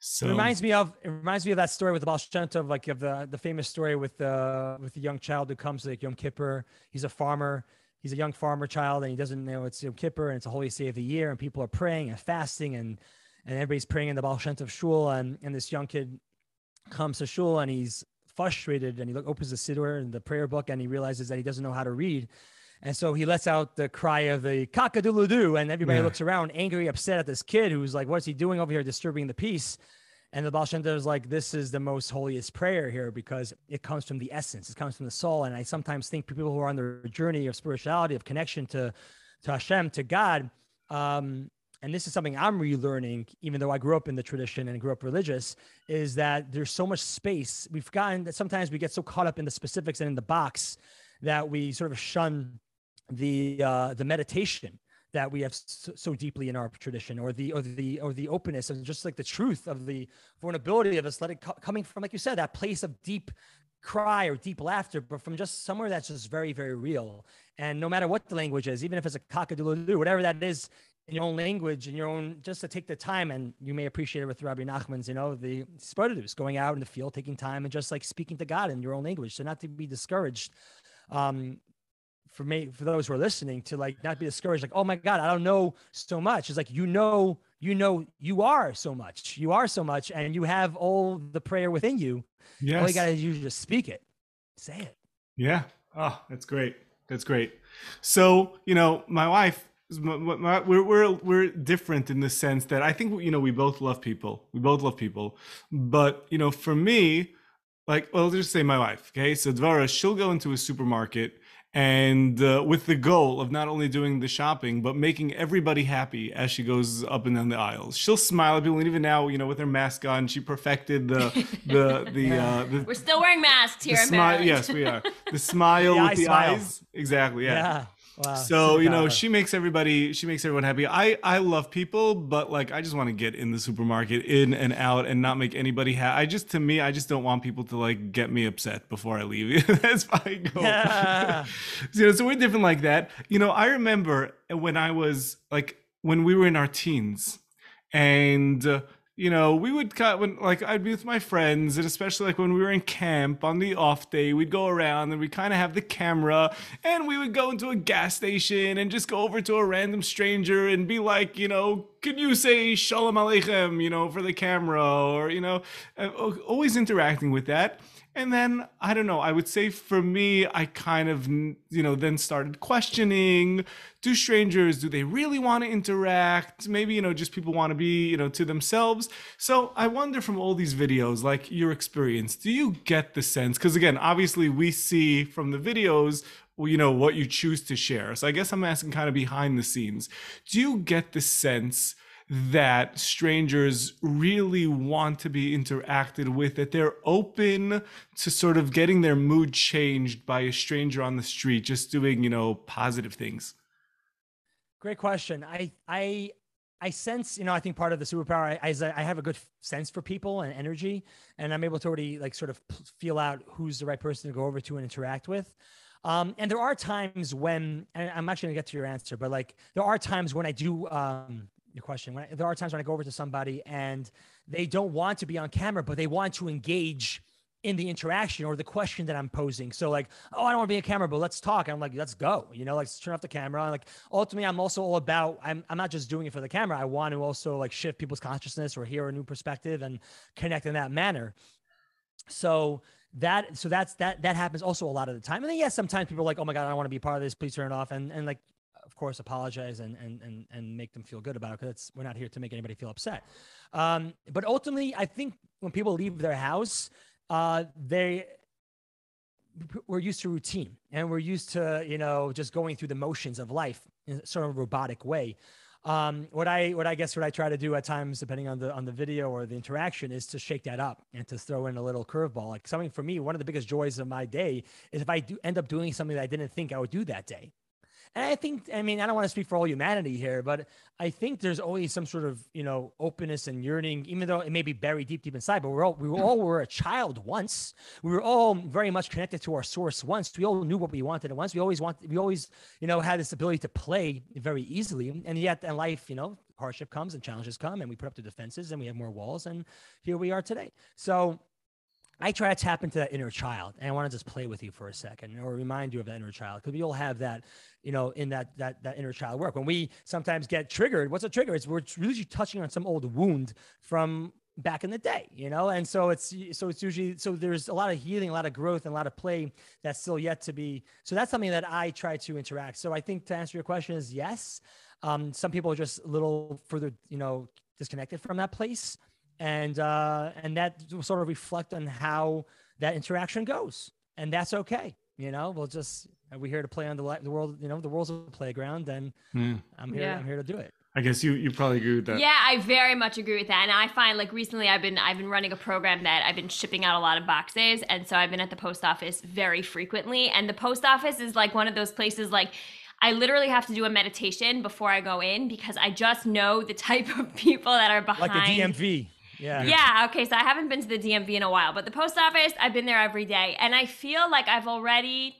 So it reminds me of it reminds me of that story with the Baal Shem Tov, like of the the famous story with the with the young child who comes to like Yom Kippur. He's a farmer. He's a young farmer child, and he doesn't know it's Yom Kippur and it's a holy day of the year, and people are praying and fasting, and and everybody's praying in the Baal Shem Tov shul, and and this young kid comes to shul, and he's frustrated, and he look, opens the siddur and the prayer book, and he realizes that he doesn't know how to read. And so he lets out the cry of the cock-a-doodle-doo, and everybody yeah. looks around, angry, upset at this kid who's like, "What's he doing over here, disturbing the peace?" And the Baal Shem is like, "This is the most holiest prayer here because it comes from the essence, it comes from the soul." And I sometimes think people who are on their journey of spirituality, of connection to to Hashem, to God, um, and this is something I'm relearning, even though I grew up in the tradition and grew up religious, is that there's so much space. We've gotten that sometimes we get so caught up in the specifics and in the box that we sort of shun the uh, the meditation that we have so, so, deeply in our tradition, or the or the or the openness and just like the truth of the vulnerability of us, let it co- coming from, like you said, that place of deep cry or deep laughter, but from just somewhere that's just very very real. And no matter what the language is, even if it's a cock-a-doodle-doo, whatever that is in your own language, in your own, just to take the time, and you may appreciate it with Rabbi Nachman's, you know, the hisbodedus, going out in the field, taking time, and just like speaking to God in your own language, so not to be discouraged um, for me, for those who are listening, to like not be discouraged, like, oh my God, I don't know so much. It's like you know, you know, you are so much. You are so much, and you have all the prayer within you. Yes. All you gotta do is just speak it, say it. Yeah. Oh, that's great. That's great. So, you know, my wife, my, my, we're we're we're different in the sense that I think you know we both love people. We both love people, but you know, for me, like, well, I'll just say my wife. Okay, so Devorah, she'll go into a supermarket and uh, with the goal of not only doing the shopping but making everybody happy as she goes up and down the aisles. She'll smile at people, and even now, you know, with her mask on, she perfected the the the. Uh, the We're still wearing masks here. Smile, yes, we are. The smile the with the smile. eyes, exactly. Yeah. yeah. Wow. So you know, she makes everybody she makes everyone happy. I I love people, but like I just want to get in the supermarket, in and out, and not make anybody happy. I just to me, I just don't want people to like get me upset before I leave. That's my goal. Yeah. so, so we're different like that. You know, I remember when I was like when we were in our teens, and. Uh, you know, we would cut when like I'd be with my friends, and especially like when we were in camp on the off day, we'd go around and we kind of have the camera, and we would go into a gas station and just go over to a random stranger and be like, you know, could you say Shalom Aleichem, you know, for the camera, or you know, uh, always interacting with that. And then I don't know, I would say for me, I kind of, you know, then started questioning do strangers, do they really want to interact? Maybe, you know, just people want to be, you know, to themselves. So I wonder from all these videos, like your experience, do you get the sense? Because again, obviously we see from the videos, you know, what you choose to share. So I guess I'm asking kind of behind the scenes. Do you get the sense? That strangers really want to be interacted with, that they're open to sort of getting their mood changed by a stranger on the street, just doing, you know, positive things? Great question. I, I, I sense, you know, I think part of the superpower I, I, I have a good sense for people and energy, and I'm able to already like sort of feel out who's the right person to go over to and interact with. Um, and there are times when, and I'm actually gonna get to your answer, but like there are times when I do um, your question. I, there are times when I go over to somebody and they don't want to be on camera, but they want to engage in the interaction or the question that I'm posing. So like, oh, I don't want to be on camera, but let's talk. I'm like, let's go. You know, like turn off the camera. Like ultimately, I'm also all about. I'm I'm not just doing it for the camera. I want to also like shift people's consciousness or hear a new perspective and connect in that manner. So that so that's that that happens also a lot of the time. And then yes, sometimes people are like, oh my god, I don't want to be part of this. Please turn it off. And and like of course, apologize and and and and make them feel good about it because we're not here to make anybody feel upset. Um, but ultimately, I think when people leave their house, uh, they we're used to routine and we're used to you know just going through the motions of life in sort of a robotic way um, what I what I guess what I try to do at times, depending on the on the video or the interaction, is to shake that up and to throw in a little curveball. Like something for me, one of the biggest joys of my day is if I do end up doing something that I didn't think I would do that day. And I think, I mean, I don't want to speak for all humanity here, but I think there's always some sort of, you know, openness and yearning, even though it may be buried deep, deep inside. But we're all, we were all were a child once. We were all very much connected to our source once. We all knew what we wanted at once. We always want, we always, you know, had this ability to play very easily. And yet, in life, you know, hardship comes and challenges come, and we put up the defenses, and we have more walls, and here we are today. So I try to tap into that inner child, and I want to just play with you for a second, or remind you of that inner child, because we all have that, you know, in that that that inner child work. When we sometimes get triggered, what's a trigger? It's we're really touching on some old wound from back in the day, you know, and so it's so it's usually so there's a lot of healing, a lot of growth, and a lot of play that's still yet to be. So that's something that I try to interact. So I think to answer your question is yes. Um, some people are just a little further, you know, disconnected from that place and uh, and that will sort of reflect on how that interaction goes, and that's okay. You know, we'll just we're here to play on the the world. You know, the world's a playground, and mm. I'm here. Yeah. I'm here to do it. I guess you you probably agree with that. Yeah, I very much agree with that. And I find like recently I've been I've been running a program that I've been shipping out a lot of boxes and so I've been at the post office very frequently and the post office is like one of those places like I literally have to do a meditation before I go in because I just know the type of people that are behind like the DMV. Yeah. Yeah. Okay. So I haven't been to the DMV in a while, but the post office, I've been there every day. And I feel like I've already,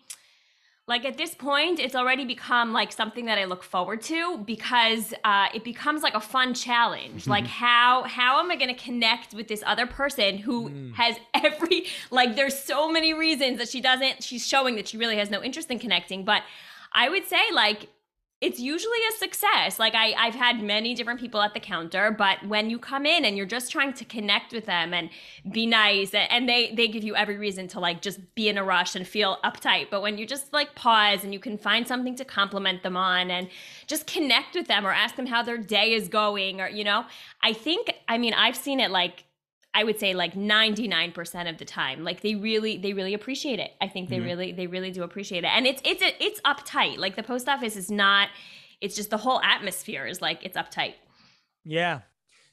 like at this point, it's already become like something that I look forward to because uh, it becomes like a fun challenge. Mm-hmm. Like how how am I going to connect with this other person who mm. has every like there's so many reasons that she doesn't she's showing that she really has no interest in connecting, but I would say like it's usually a success. Like I, I've had many different people at the counter, but when you come in and you're just trying to connect with them and be nice, and they they give you every reason to like just be in a rush and feel uptight. But when you just like pause and you can find something to compliment them on and just connect with them or ask them how their day is going, or you know, I think I mean I've seen it like I would say like 99% of the time. Like they really they really appreciate it. I think they mm-hmm. really they really do appreciate it. And it's it's it's uptight. Like the post office is not it's just the whole atmosphere is like it's uptight. Yeah.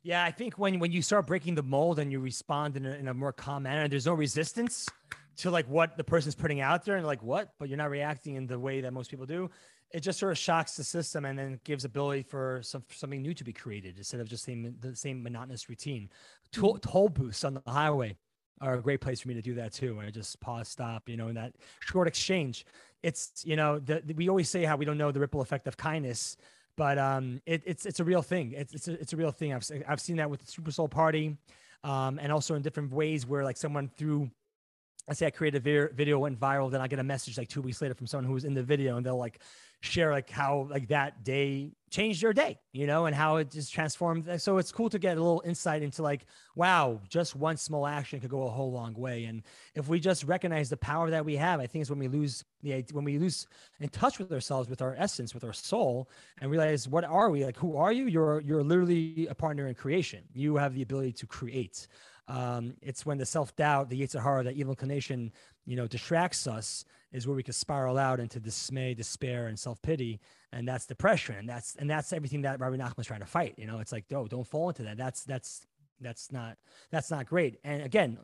Yeah, I think when when you start breaking the mold and you respond in a, in a more calm manner, there's no resistance to like what the person's putting out there and like what, but you're not reacting in the way that most people do it just sort of shocks the system and then gives ability for some something new to be created instead of just same the same monotonous routine. Toll, mm-hmm. toll booths on the highway are a great place for me to do that too. And I just pause, stop, you know, in that short exchange. It's you know the, the, we always say how we don't know the ripple effect of kindness, but um, it, it's it's a real thing. It's it's a, it's a real thing. I've I've seen that with the Super Soul Party, um, and also in different ways where like someone through I say I created a video, went viral, then I get a message like two weeks later from someone who was in the video, and they'll like share like how like that day changed your day, you know, and how it just transformed. So it's cool to get a little insight into like, wow, just one small action could go a whole long way. And if we just recognize the power that we have, I think it's when we lose the when we lose in touch with ourselves, with our essence, with our soul, and realize what are we like? Who are you? You're you're literally a partner in creation. You have the ability to create. Um, it's when the self doubt, the Yetzer Hara, that evil inclination, you know, distracts us, is where we can spiral out into dismay, despair, and self pity, and that's depression. And that's and that's everything that Rabbi Nachman is trying to fight. You know, it's like, oh, don't fall into that. That's that's that's not that's not great. And again,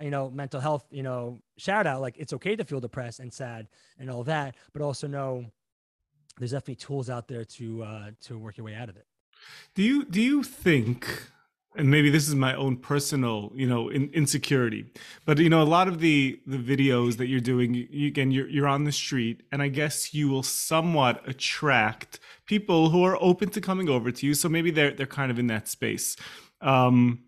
you know, mental health, you know, shout out like it's okay to feel depressed and sad and all that, but also know there's definitely tools out there to uh, to work your way out of it. Do you do you think and maybe this is my own personal you know in, insecurity but you know a lot of the the videos that you're doing you, again you're, you're on the street and i guess you will somewhat attract people who are open to coming over to you so maybe they're they're kind of in that space. Um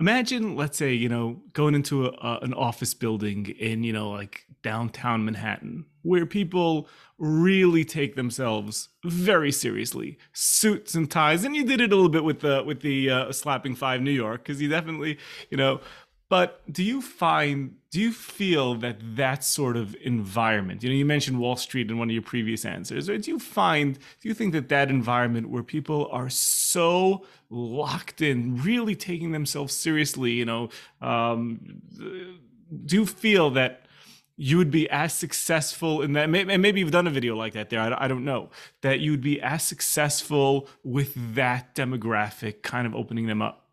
imagine let's say you know going into a, a, an office building in you know like downtown manhattan where people really take themselves very seriously. Suits and ties and you did it a little bit with the with the uh, slapping five new york because you definitely you know but do you find, do you feel that that sort of environment, you know, you mentioned Wall Street in one of your previous answers, or do you find, do you think that that environment where people are so locked in, really taking themselves seriously, you know, um, do you feel that you would be as successful in that and maybe you've done a video like that there I, don't know that you would be as successful with that demographic kind of opening them up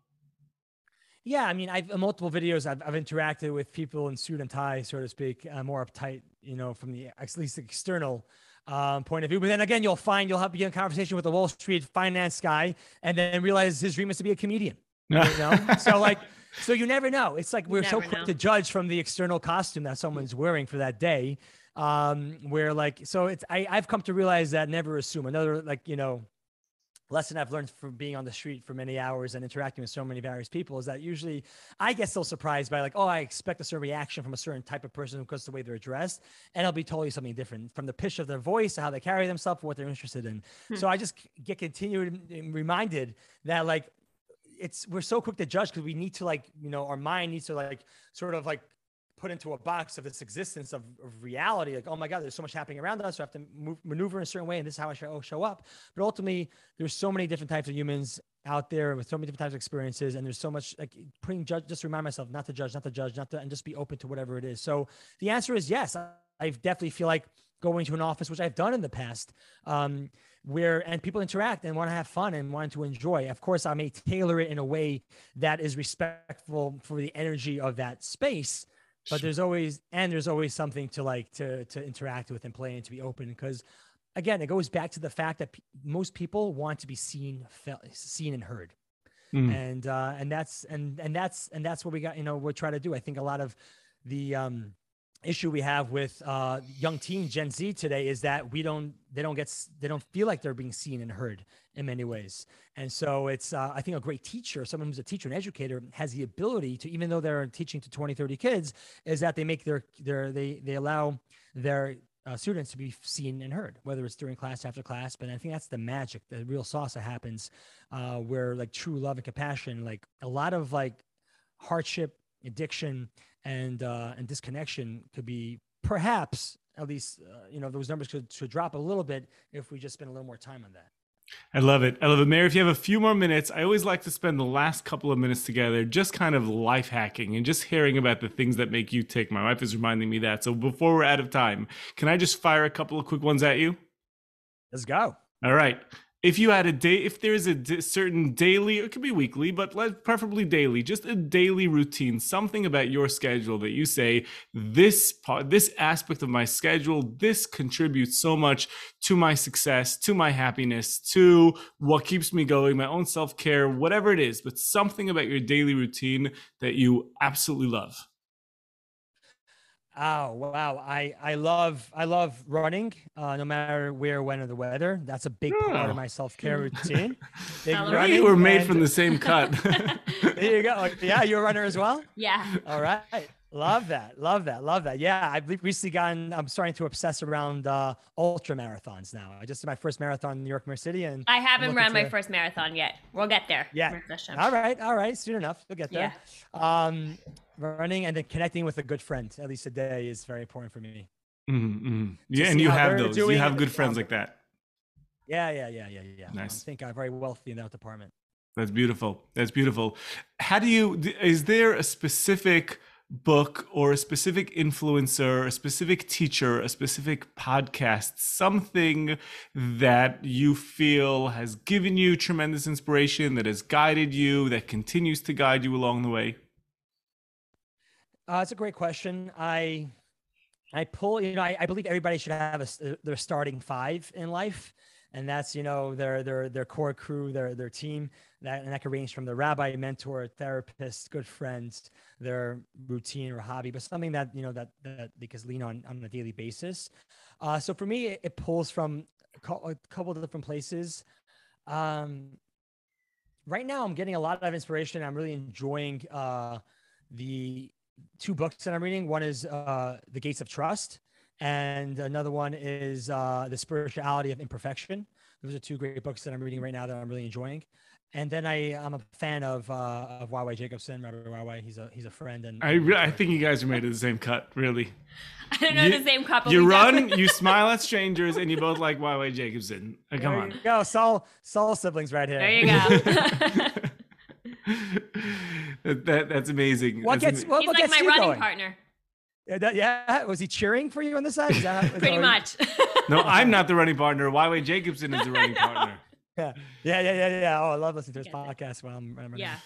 yeah i mean i've multiple videos i've, I've interacted with people in suit and tie so to speak uh, more uptight you know from the at least external um, point of view but then again you'll find you'll have begin a conversation with a wall street finance guy and then realize his dream is to be a comedian you know so like so you never know. It's like we're so quick know. to judge from the external costume that someone's wearing for that day. Um, where like so it's I, I've come to realize that never assume. Another like, you know, lesson I've learned from being on the street for many hours and interacting with so many various people is that usually I get so surprised by like, oh, I expect a certain reaction from a certain type of person because of the way they're dressed, and it'll be totally something different from the pitch of their voice to how they carry themselves, what they're interested in. Hmm. So I just get continued reminded that like it's we're so quick to judge because we need to like you know our mind needs to like sort of like put into a box of this existence of, of reality like oh my god there's so much happening around us so i have to move, maneuver in a certain way and this is how i show, show up but ultimately there's so many different types of humans out there with so many different types of experiences and there's so much like putting judge just remind myself not to judge not to judge not to and just be open to whatever it is so the answer is yes i, I definitely feel like going to an office which i've done in the past um, where and people interact and want to have fun and want to enjoy. Of course, I may tailor it in a way that is respectful for the energy of that space. But there's always and there's always something to like to to interact with and play and to be open because again it goes back to the fact that p- most people want to be seen felt seen and heard. Mm. and uh and that's and and that's and that's what we got you know we're trying to do. I think a lot of the um issue we have with uh, young teen Gen Z today is that we don't they don't get they don't feel like they're being seen and heard in many ways. And so it's uh, I think a great teacher, someone who's a teacher and educator has the ability to even though they're teaching to 20 30 kids is that they make their their they they allow their uh, students to be seen and heard, whether it's during class after class. But I think that's the magic, the real sauce that happens, uh, where like true love and compassion, like a lot of like hardship, addiction, and uh, and disconnection could be perhaps at least uh, you know those numbers could, could drop a little bit if we just spend a little more time on that. I love it. I love it. Meir, if you have a few more minutes, I always like to spend the last couple of minutes together just kind of life hacking and just hearing about the things that make you tick. My wife is reminding me that. So before we're out of time, can I just fire a couple of quick ones at you? Let's go. All right if you had a day if there's a d- certain daily it could be weekly but let, preferably daily just a daily routine something about your schedule that you say this part this aspect of my schedule this contributes so much to my success to my happiness to what keeps me going my own self-care whatever it is but something about your daily routine that you absolutely love Oh wow! I I love I love running, uh, no matter where, when, or the weather. That's a big oh. part of my self care routine. Big running. We're made and... from the same cut. there you go. Yeah, you're a runner as well. Yeah. All right. Love that. Love that. Love that. Yeah, I've recently gotten. I'm starting to obsess around uh, ultra marathons now. I just did my first marathon in New York City, and I haven't run my first marathon yet. We'll get there. Yeah. All right. All right. Soon enough, we'll get there. Yeah. Um, running and then connecting with a good friend at least a day is very important for me. Mm-hmm, mm-hmm. Yeah, and you have those. You have good friends like that. Yeah, yeah, yeah, yeah, yeah. Nice. I think I'm very wealthy in that department. That's beautiful. That's beautiful. How do you? Is there a specific book or a specific influencer, a specific teacher, a specific podcast, something that you feel has given you tremendous inspiration, that has guided you, that continues to guide you along the way? Uh, it's a great question. I I pull, you know, I, I believe everybody should have a, their starting five in life, and that's you know their their their core crew, their their team. That and that can range from the rabbi, mentor, therapist, good friends, their routine or hobby, but something that you know that that they can lean on on a daily basis. Uh, so for me, it, it pulls from a couple of different places. Um, right now, I'm getting a lot of inspiration. I'm really enjoying uh, the two books that I'm reading. One is uh, The Gates of Trust, and another one is uh, The Spirituality of Imperfection. Those are two great books that I'm reading right now that I'm really enjoying. And then I I'm a fan of uh, of YY Jacobson, Rabbi YY. He's a he's a friend, and I re- I think you guys are made of the same cut, really. I don't know you, the same cut. you run, you smile at strangers, and you both like YY Jacobson. Uh, come on, go, Saul Saul siblings right here. There you go. that that's amazing. What that's gets what, He's what like gets my running going? partner. Yeah, that- yeah. Was he cheering for you on the side? Is that- is Pretty much. No, I'm not the running partner. Why Jacobson is the running partner. Yeah, yeah, yeah, yeah, yeah. Oh, I love listening to his Get podcast when I'm, I'm running. yeah.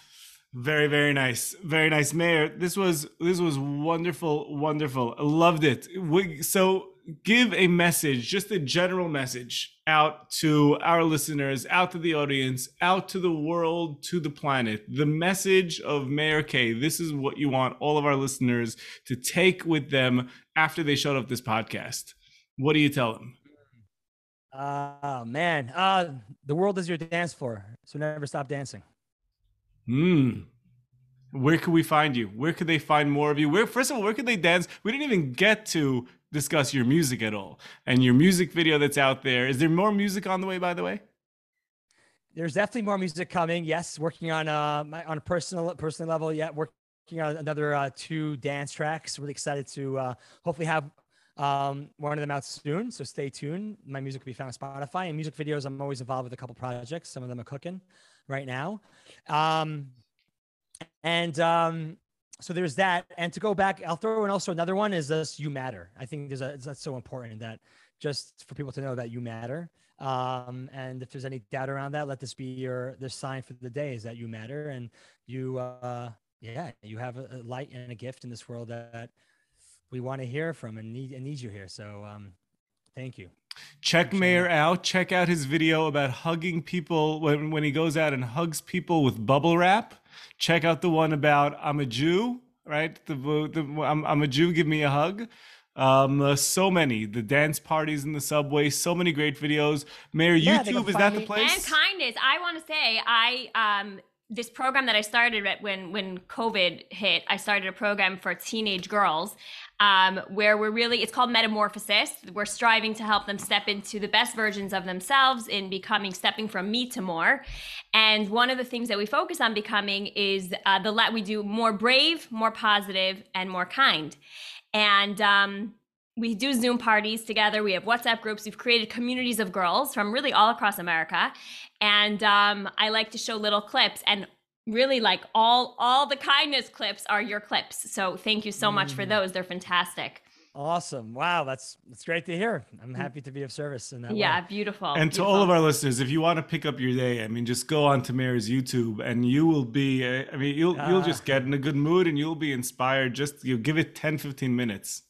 Very, very nice. Very nice, Meir. This was this was wonderful, wonderful. I loved it. We, so give a message, just a general message out to our listeners, out to the audience, out to the world, to the planet. The message of Meir Kay. This is what you want all of our listeners to take with them after they shut up this podcast. What do you tell them? Oh man, uh, the world is your dance floor, so never stop dancing. Hmm. Where could we find you? Where could they find more of you? Where first of all, where could they dance? We didn't even get to discuss your music at all. And your music video that's out there. Is there more music on the way, by the way? There's definitely more music coming. Yes, working on uh my, on a personal personal level. Yeah, working on another uh, two dance tracks. Really excited to uh, hopefully have um, one of them out soon. So stay tuned. My music will be found on Spotify and music videos. I'm always involved with a couple projects. Some of them are cooking right now. Um, and um, so there's that. And to go back, I'll throw in also another one is this you matter. I think there's a that's so important that just for people to know that you matter. Um, and if there's any doubt around that, let this be your the sign for the day is that you matter and you uh yeah, you have a, light and a gift in this world that we want to hear from and need and need you here. So um thank you. Check Actually, Meir out. Check out his video about hugging people when, when he goes out and hugs people with bubble wrap. Check out the one about I'm a Jew, right? The, the I'm, I'm a Jew, give me a hug. Um, uh, so many the dance parties in the subway, so many great videos. Meir, Yeah, YouTube is that the place? And kindness. I want to say I um this program that I started when when COVID hit, I started a program for teenage girls um, where we're really it's called Metamorphosis. We're striving to help them step into the best versions of themselves in becoming stepping from me to more. And one of the things that we focus on becoming is uh, the let we do more brave, more positive, and more kind. And um, we do Zoom parties together. We have WhatsApp groups. We've created communities of girls from really all across America. And um, I like to show little clips and really like all all the kindness clips are your clips. So thank you so much for Mm. those. They're fantastic. Awesome. Wow, that's that's great to hear. I'm happy to be of service in that Yeah, way. beautiful. and to all of our listeners, if you want to pick up your day, I mean, just go on to Meir's YouTube, and you will be. Uh, I mean, you'll you'll Ah. just get in a good mood, and you'll be inspired. Just you give it 10, 15 minutes.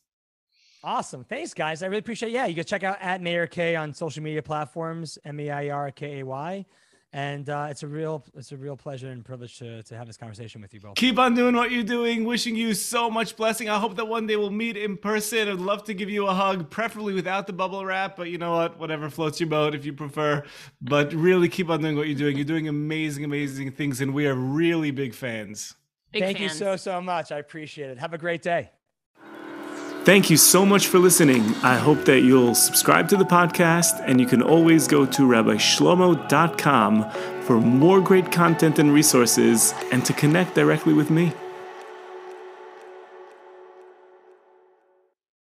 Awesome. Thanks, guys. I really appreciate it. Yeah, you can check out at Meir Kay on social media platforms, M A I R K A Y. And uh, it's a real it's a real pleasure and privilege to, to have this conversation with you both. Keep on doing what you're doing. Wishing you so much blessing. I hope that one day we'll meet in person. I'd love to give you a hug, preferably without the bubble wrap. But you know what? Whatever floats your boat, if you prefer. But really, keep on doing what you're doing. You're doing amazing, amazing things, and we are really big fans. Big Thank you so so much. I appreciate it. Have a great day. Thank you so much for listening. I hope that you'll subscribe to the podcast, and you can always go to rabbishlomo.com for more great content and resources and to connect directly with me.